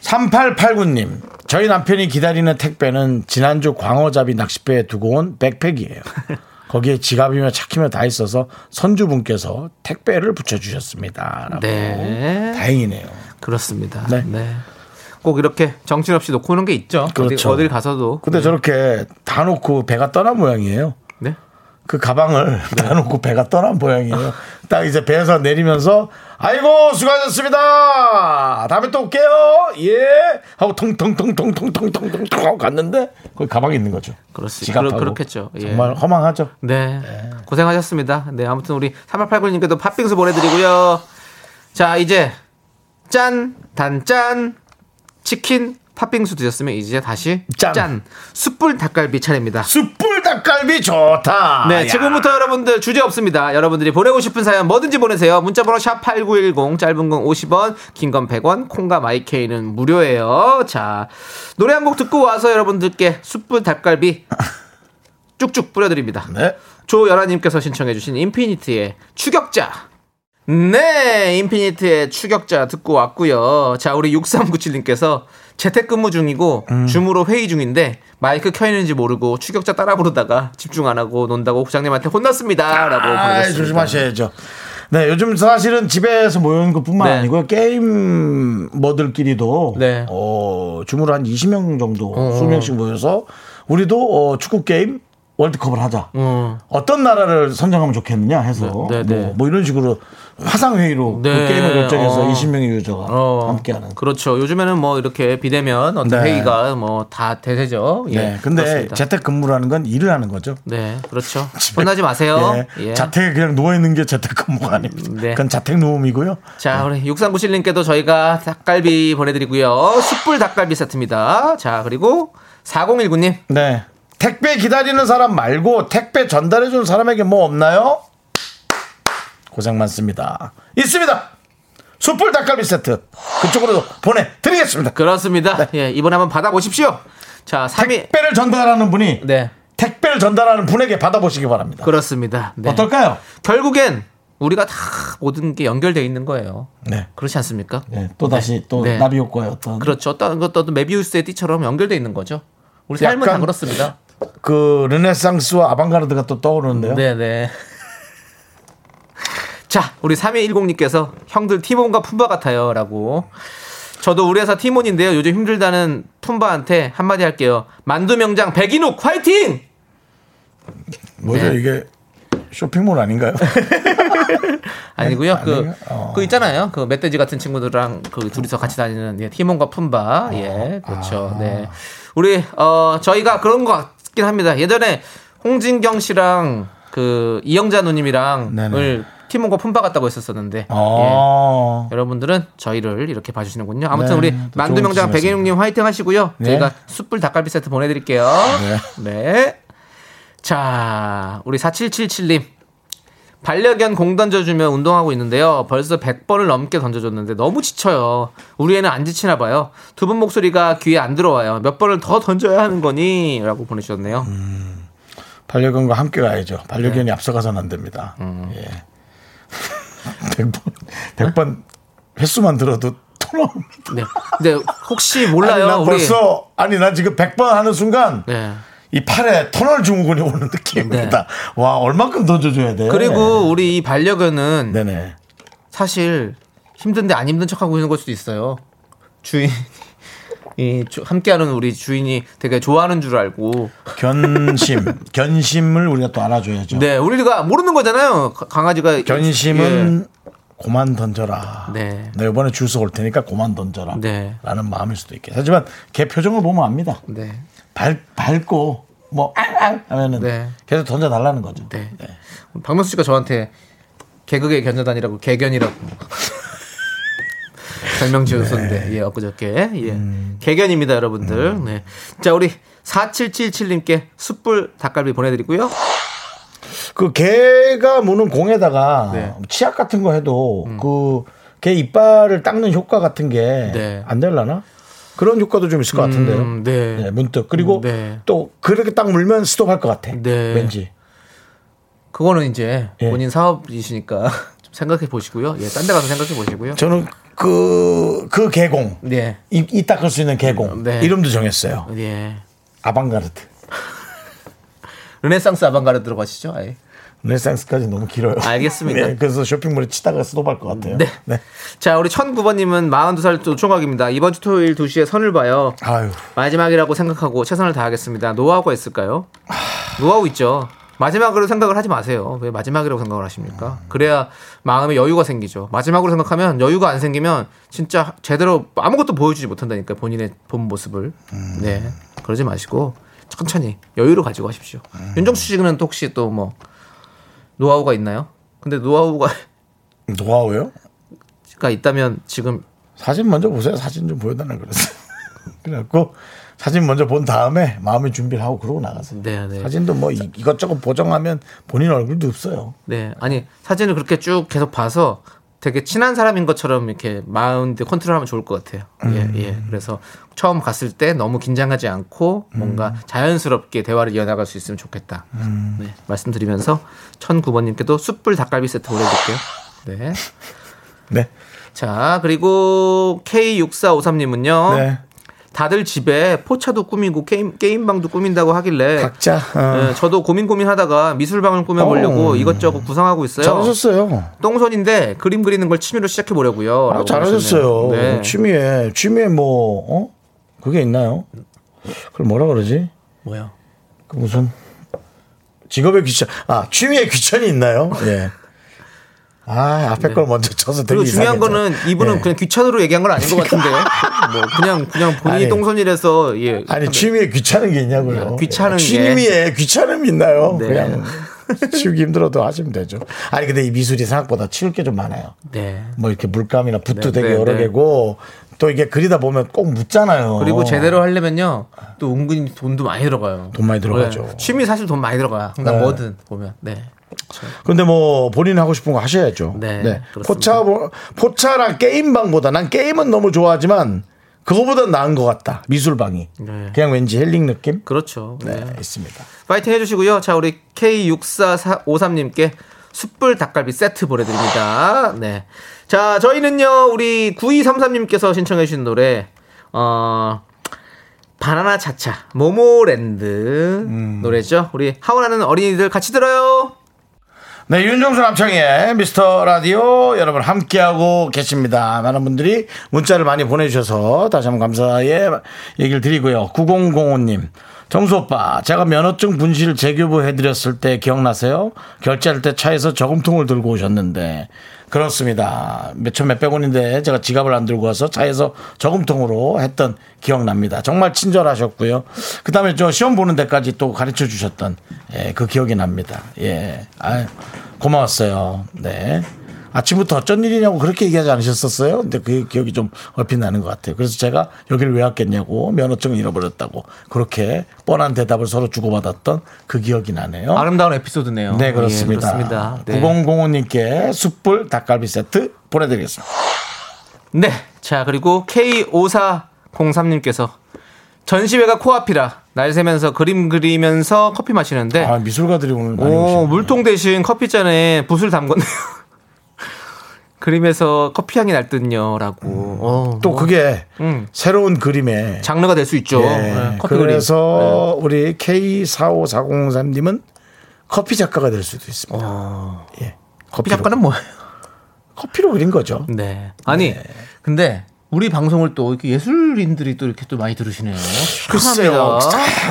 3889님, 저희 남편이 기다리는 택배는 지난주 광어잡이 낚싯배에 두고 온 백팩이에요. 거기에 지갑이며 차키며 다 있어서 선주분께서 택배를 붙여주셨습니다.
네.
다행이네요.
그렇습니다.
네.
네. 꼭 이렇게 정신없이 놓고 오는 게 있죠.
그렇죠.
어디, 어딜 가서도.
근데 저렇게 다 놓고 배가 떠난 모양이에요.
네.
그 가방을 다 놓고 배가 떠난 모양이에요. 딱 이제 배에서 내리면서 아이고 수고하셨습니다. 다음에 또 올게요. 예. 하고 통통통통통통통통 갔는데 거기 가방이 있는 거죠.
그렇지.
지갑하고.
그렇- 그렇겠죠. 예.
정말 허망하죠.
네. 고생하셨습니다. 네. 아무튼 우리 3889님께도 팥빙수 보내드리고요. 자, 이제 짠, 단짠, 치킨, 팥빙수 드셨으면 이제 다시
짠.
짠. 숯불 닭갈비 차례입니다.
숯불 닭갈비 좋다.
네,
야.
지금부터 여러분들 주제 없습니다. 여러분들이 보내고 싶은 사연 뭐든지 보내세요. 문자번호 샵 8910, 짧은 건 50원, 긴 건 100원, 콩과 마이케이는 무료예요. 자, 노래 한 곡 듣고 와서 여러분들께 숯불 닭갈비 쭉쭉 뿌려드립니다.
네.
조연아님께서 신청해주신 인피니트의 추격자. 네, 인피니트의 추격자 듣고 왔고요. 자, 우리 6397님께서 재택근무 중이고
음.
줌으로 회의 중인데 마이크 켜 있는지 모르고 추격자 따라 부르다가 집중 안 하고 논다고 부장님한테 혼났습니다라고
아,
보내셨습니다.
조심하셔야죠. 네, 요즘 사실은 집에서 모이는 것뿐만
네.
아니고요. 게임 머들끼리도
네.
어, 줌으로 한 20명 정도,
어.
20명씩 모여서 우리도 어, 축구 게임 월드컵을 하자.
음.
어떤 나라를 선정하면 좋겠느냐 해서
네, 네, 네.
뭐, 뭐 이런 식으로 화상 회의로
네.
그 게임을 결정해서
어.
20명의 유저가
어,
함께하는.
그렇죠. 요즘에는 뭐 이렇게 비대면 어떤
네.
회의가 뭐 다 대세죠. 예.
네, 근데
그렇습니다.
재택 근무라는 건 일을 하는 거죠.
네, 그렇죠. 혼나지 마세요.
예.
예.
자택에 그냥 누워 있는 게 재택 근무가 아닙니다.
네.
그건 자택 누움이고요.
자, 우리 6397님께도 저희가 닭갈비 보내드리고요. 숯불 닭갈비 세트입니다. 자, 그리고 4019님.
네. 택배 기다리는 사람 말고 택배 전달해 준 사람에게 뭐 없나요? 고생 많습니다. 있습니다. 숯불 닭갈비 세트 그쪽으로 보내드리겠습니다.
그렇습니다. 예, 이번에 한번 받아보십시오. 자, 3위.
택배를 전달하는 분이
네,
택배를 전달하는 분에게 받아보시기 바랍니다.
그렇습니다. 네.
어떨까요?
결국엔 우리가 다 모든 게 연결돼 있는 거예요.
네.
그렇지 않습니까?
네, 또 다시 또
네.
나비 효과의 어떤
그렇죠. 어떤 것도 메비우스의 띠처럼 연결돼 있는 거죠. 우리 삶은 다 그렇습니다.
그 르네상스와 아방가르드가 또 떠오르는데요.
네 네. 자, 우리 3210님께서 형들 티몬과 푼바 같아요. 라고. 저도 우리 회사 티몬인데요. 요즘 힘들다는 푼바한테 한마디 할게요. 만두 명장 백인욱 화이팅!
뭐죠
네.
이게 쇼핑몰 아닌가요?
아니고요. 그,
아니에요? 어.
그 있잖아요. 그 멧돼지 같은 친구들랑 그 둘이서 같이 다니는 예, 티몬과 푼바. 예, 그렇죠.
아.
네. 우리, 어, 저희가 그런 것 같긴 합니다. 예전에 홍진경 씨랑 그 이영자 누님이랑
네네.
을 티몬과 푼바 같다고 했었었는데. 예.
어.
여러분들은 저희를 이렇게 봐주시는군요. 아무튼
네,
우리
또
만두 명장
좋은
백인웅님 화이팅 하시고요.
네.
저희가 숯불 닭갈비 세트 보내드릴게요. 네. 자, 우리 4777님. 반려견 공 던져주면 운동하고 있는데요. 벌써 100번을 넘게 던져줬는데 너무 지쳐요. 우리 애는 안 지치나 봐요. 두 분 목소리가 귀에 안 들어와요. 몇 번을 더 던져야 하는 거니? 라고 보내주셨네요.
음. 반려견과 함께 가야죠. 반려견이
네.
앞서가서는 안 됩니다.
음.
예. 100번, 100번 횟수만 들어도 토 나옵니다.
네. 근데 혹시 몰라요.
아니, 난
우리.
벌써, 아니, 난 지금 100번 하는 순간
네.
이 팔에 터널 증후군이 오는 느낌입니다. 와, 얼만큼 던져줘야 돼.
그리고 우리 이 반려견은
네네.
사실 힘든데 안 힘든 척하고 있는 걸 수도 있어요. 주인 이 주- 함께하는 우리 주인이 되게 좋아하는 줄 알고
견심, 견심을 우리가 또 알아줘야죠.
네 우리가 모르는 거잖아요 가- 강아지가
견심은 고만 던져라.
네.
내 이번에 줄서올 테니까 고만 던져라.
네.
라는 마음일 수도 있겠 하지만 걔 표정을 보면 압니다.
예. 네.
발, 밟고 뭐 앙앙 하면은
네.
계속 던져 달라는 거죠.
네. 박명수 씨가 저한테 개그계 견자단이라고 개견이라고 별명 지었었는데 예 엊그저께 예 개견입니다 여러분들 네자 우리 4777님께 숯불 닭갈비 보내드리고요
그 개가 무는 공에다가
네.
치약 같은 거 해도 그개 이빨을 닦는 효과 같은 게
네.
안 될라나? 그런 효과도 좀 있을 것 같은데요.
음, 네.
네, 문득 그리고
네.
또 그렇게 딱 물면 스톱할 것 같아.
네.
왠지.
그거는 이제
예.
본인 사업이시니까 좀 생각해 보시고요. 예, 딴 데 가서 생각해 보시고요.
저는 그, 그 개공.
네.
이, 이 닦을 수 있는 개공.
네.
이름도 정했어요.
예.
아방가르드.
르네상스 아방가르 들어가시죠? 아예.
르네상스까지 너무 길어요.
알겠습니다.
네, 그래서 쇼핑몰에 치다가 스톱할 것 같아요.
네. 자, 우리 1009번님은 42살 또 총각입니다. 이번 주 토요일 2시에 선을 봐요.
아유.
마지막이라고 생각하고 최선을 다하겠습니다. 노하우가 있을까요? 노하우 있죠. 마지막으로 생각을 하지 마세요. 왜 마지막이라고 생각을 하십니까? 그래야 마음에 여유가 생기죠. 마지막으로 생각하면 여유가 안 생기면 진짜 제대로 아무것도 보여주지 못한다니까 본인의 본 모습을. 네. 그러지 마시고 천천히 여유를 가지고 하십시오. 윤정수 씨는 또 혹시 또 뭐 노하우가 있나요? 근데 노하우가
노하우요?
가 있다면 지금
사진 먼저 보세요. 사진 좀 보여달라 그랬어요. 그래갖고 사진 먼저 본 다음에 마음의 준비를 하고 그러고 나가세요.
네, 네.
사진도 뭐 이- 이것저것 보정하면 본인 얼굴도 없어요.
네, 아니 사진을 그렇게 쭉 계속 봐서 되게 친한 사람인 것처럼 이렇게 마운드 컨트롤하면 좋을 것 같아요.
음.
예, 예. 그래서 처음 갔을 때 너무 긴장하지 않고 뭔가
음.
자연스럽게 대화를 이어나갈 수 있으면 좋겠다. 네, 말씀드리면서 1009번님께도 숯불 닭갈비 세트 보내드릴게요. 네.
네.
자, 그리고 K6453님은요.
네.
다들 집에 포차도 꾸미고 게임 게임방도 꾸민다고 하길래
각자 어.
네, 저도 고민 고민하다가 미술방을 꾸며보려고
어.
이것저것 구상하고 있어요.
잘하셨어요.
똥손인데 그림 그리는 걸 취미로 시작해 보려고요.
아, 잘하셨어요.
네.
취미에 취미에 뭐 어? 그게 있나요? 그걸 뭐라 그러지?
뭐요?
그 무슨 직업의 귀천 아 취미의 귀천이 있나요? 예. 아 앞에 걸 먼저 쳐서 되게
네. 그리고 중요한
이상했죠.
거는 이분은
예.
그냥 귀찮으로 얘기한 건 아닌 것 같은데 뭐 그냥 그냥 본인이
아니.
똥손이라서 예.
아니 취미에 귀찮은 게 있냐고요.
야, 귀찮은 게.
취미에 귀찮음이 있나요?
네.
그냥 치우기 힘들어도 하시면 되죠. 아니 근데 이 미술이 생각보다 치울 게 좀 많아요.
네.
뭐 이렇게 물감이나 붓도
네,
되게
네,
여러
네.
개고 또 이게 그리다 보면 꼭 묻잖아요.
그리고 제대로 하려면요 또 은근히 돈도 많이 들어가요.
돈 많이 들어가죠.
네. 취미 사실 돈 많이 들어가요. 항상
네.
뭐든 보면 네.
근데 뭐 본인 하고 싶은 거 하셔야죠.
네, 그렇습니다.
포차 뭐- 포차랑 게임방보다 난 게임은 너무 좋아하지만 그거보다 나은 것 같다. 미술방이.
네.
그냥 왠지 힐링 느낌?
그렇죠.
네,
네.
있습니다.
파이팅 해주시고요. 자 우리 K6453님께 숯불 닭갈비 세트 보내드립니다. 네. 자 저희는요 우리 9233님께서 신청해주신 노래 어. 바나나 차차 모모랜드 노래죠. 우리 하원하는 어린이들 같이 들어요.
네, 윤정수 남창의 미스터 라디오 여러분 함께하고 계십니다. 많은 분들이 문자를 많이 보내주셔서 다시 한번 감사의 얘기를 드리고요. 9005님. 정수 오빠, 제가 면허증 분실 재교부 해드렸을 때 기억나세요? 결제할 때 차에서 저금통을 들고 오셨는데. 그렇습니다. 몇천 몇백 원인데 제가 지갑을 안 들고 와서 차에서 저금통으로 했던 기억납니다. 정말 친절하셨고요. 그 다음에 저 시험 보는 데까지 또 가르쳐 주셨던 예, 그 기억이 납니다. 예. 아 고마웠어요. 네. 아침부터 어쩐 일이냐고 그렇게 얘기하지 않으셨었어요? 근데 그 기억이 좀 얼핏 나는 것 같아요. 그래서 제가 여기를 왜 왔겠냐고 면허증을 잃어버렸다고 그렇게 뻔한 대답을 서로 주고받았던 그 기억이 나네요.
아름다운 에피소드네요.
네,
예,
그렇습니다.
그렇습니다. 네.
9005님께 숯불 닭갈비 세트 보내드리겠습니다.
네. 자, 그리고 K5403님께서 전시회가 코앞이라 날 새면서 그림 그리면서 커피 마시는데
아, 미술가들이 오늘 많이
오,
오시네요.
물통 대신 커피잔에 붓을 담궜네요. 그림에서 커피 향이 날 듯요라고. 어,
또 그게
음.
새로운 그림에
장르가 될 수 있죠.
예,
네, 커피 그림.
그래서 우리 K45403님은 커피 작가가 될 수도 있습니다. 예.
커피 작가는 뭐예요?
커피로 그린 거죠.
네. 아니, 근데 우리 방송을 또 이렇게 예술인들이 또 이렇게 또 많이 들으시네요.
글쎄요.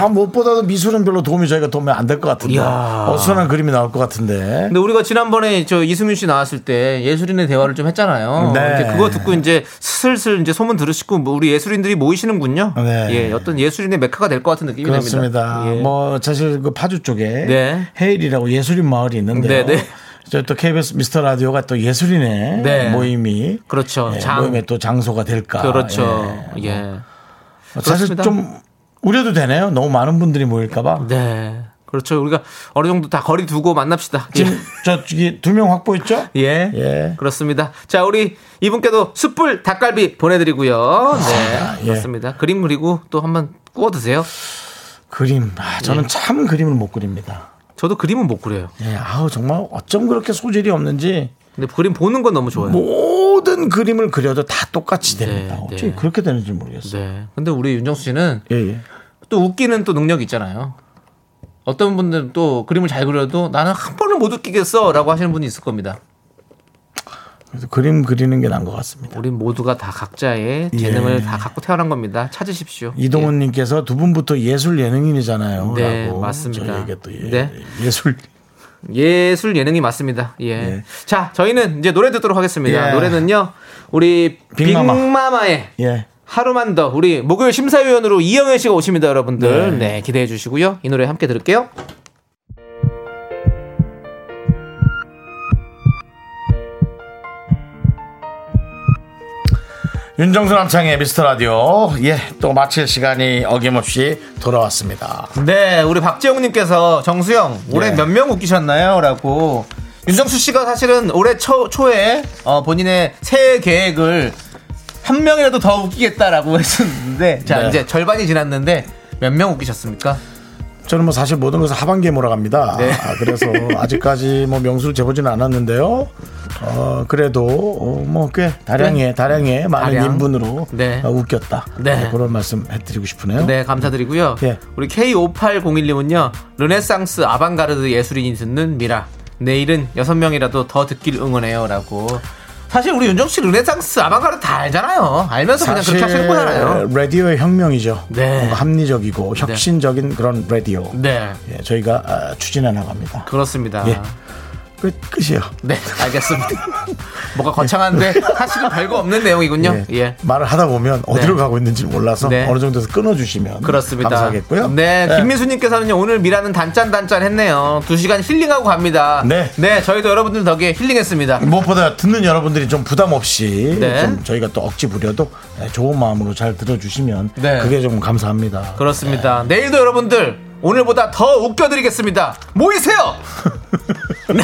아, 무엇보다도 미술은 별로 도움이 저희가 도움이 안 될 것 같은데.
이야.
어수선한 그림이 나올 것 같은데.
근데 우리가 지난번에 저 이승윤 씨 나왔을 때 예술인의 대화를 좀 했잖아요.
네.
이제 그거 듣고 이제 슬슬 이제 소문 들으시고 뭐 우리 예술인들이 모이시는군요.
네.
예, 어떤 예술인의 메카가 될 것 같은 느낌이
그렇습니다.
듭니다. 예.
뭐 사실 그 파주 쪽에
네.
헤일이라고 예술인 마을이 있는데요.
네, 네.
저희 또 KBS 미스터 라디오가 또 예술인의
네.
모임이
그렇죠.
예,
장.
모임의 또 장소가 될까.
그렇죠.
예.
예.
사실
그렇습니다.
좀 우려도 되네요. 너무 많은 분들이 모일까봐.
네. 그렇죠. 우리가 어느 정도 다 거리 두고 만납시다.
지금 저기 두 명 확보했죠?
예.
예.
그렇습니다. 자, 우리 이분께도 숯불 닭갈비 보내드리고요. 네.
예.
그렇습니다. 그림 그리고 또 한번 구워 드세요.
그림. 아, 저는
예.
참 그림을 못 그립니다.
저도 그림은 못 그려요.
예, 아우 정말 어쩜 그렇게 소질이 없는지
근데 그림 보는 건 너무 좋아요.
모든 그림을 그려도 다 똑같이 됩니다.
네,
어떻게
네.
그렇게 되는지 모르겠어요.
네. 근데 우리 윤정수 씨는
예, 예.
또 웃기는 또 능력이 있잖아요. 어떤 분들은 또 그림을 잘 그려도 나는 한 번을 못 웃기겠어 라고 하시는 분이 있을 겁니다.
그래서 그림 그리는 게 나은 것 같습니다.
우린 모두가 다 각자의 재능을 다 갖고 태어난 겁니다. 찾으십시오.
예. 이동훈님께서 두 분부터 예술 예능인이잖아요.
네,
라고
맞습니다.
저희에게 또 예,
네.
예술
예. 예술 예능이 맞습니다. 예.
예.
자, 저희는 이제 노래 듣도록 하겠습니다.
예.
노래는요. 우리
빅마마.
빅마마의
예.
하루만 더 우리 목요일 심사위원으로 이영애 씨가 오십니다, 여러분들.
네.
네, 기대해 주시고요. 이 노래 함께 들을게요.
윤정수 남창의 미스터 라디오 예 또 마칠 시간이 어김없이 돌아왔습니다.
네, 우리 박재홍님께서 정수영 올해
네.
몇명 웃기셨나요? 라고 윤정수 씨가 사실은 올해 초, 초에 어, 본인의 새해 계획을 한 명이라도 더 웃기겠다라고 했었는데 자
네.
이제 절반이 지났는데 몇 명 웃기셨습니까?
저는 뭐 사실 모든 것을 하반기에 몰아갑니다.
네.
아, 그래서 아직까지 뭐 명수를 재보지는 않았는데요. 어, 그래도 어, 뭐꽤 다량의 다량의 많은
네. 다량.
인분으로
네.
어, 웃겼다.
네.
네, 그런 말씀 해드리고 싶으네요.
네, 감사드리고요.
예.
우리 K5801님은요, 르네상스 아방가르드 예술인이 듣는 미라. 내일은 여섯 명이라도 더 듣길 응원해요. 라고. 사실 우리 윤정수 씨 르네상스 아방가르드 다 알잖아요. 알면서 그냥 그렇게 하시는 거잖아요.
라디오의 혁명이죠.
네.
뭔가 합리적이고 혁신적인 그런 라디오.
네.
예, 저희가 아, 추진해 나갑니다.
그렇습니다.
예. 끝 끝이요.
네, 알겠습니다. 뭐가 거창한데 사실은 별거 없는 내용이군요.
예.
예.
말을 하다 보면 어디로 가고 있는지 몰라서
네.
어느 정도에서 끊어주시면
그렇습니다.
감사하겠고요.
네,
네.
김민수님께서는요, 오늘 미라는 단짠단짠 했네요. 두 시간 힐링하고 갑니다.
네.
네, 저희도 여러분들 덕에 힐링했습니다.
무엇보다 듣는 여러분들이 좀 부담 없이
네.
좀 저희가 또 억지 부려도 네, 좋은 마음으로 잘 들어주시면
네.
그게 좀 감사합니다.
그렇습니다. 내일도 여러분들, 오늘보다 더 웃겨드리겠습니다. 모이세요! 네.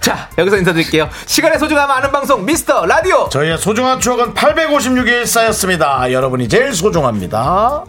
자, 여기서 인사드릴게요. 시간의 소중함 아는 방송, 미스터 라디오!
저희의 소중한 추억은 856일 쌓였습니다. 여러분이 제일 소중합니다.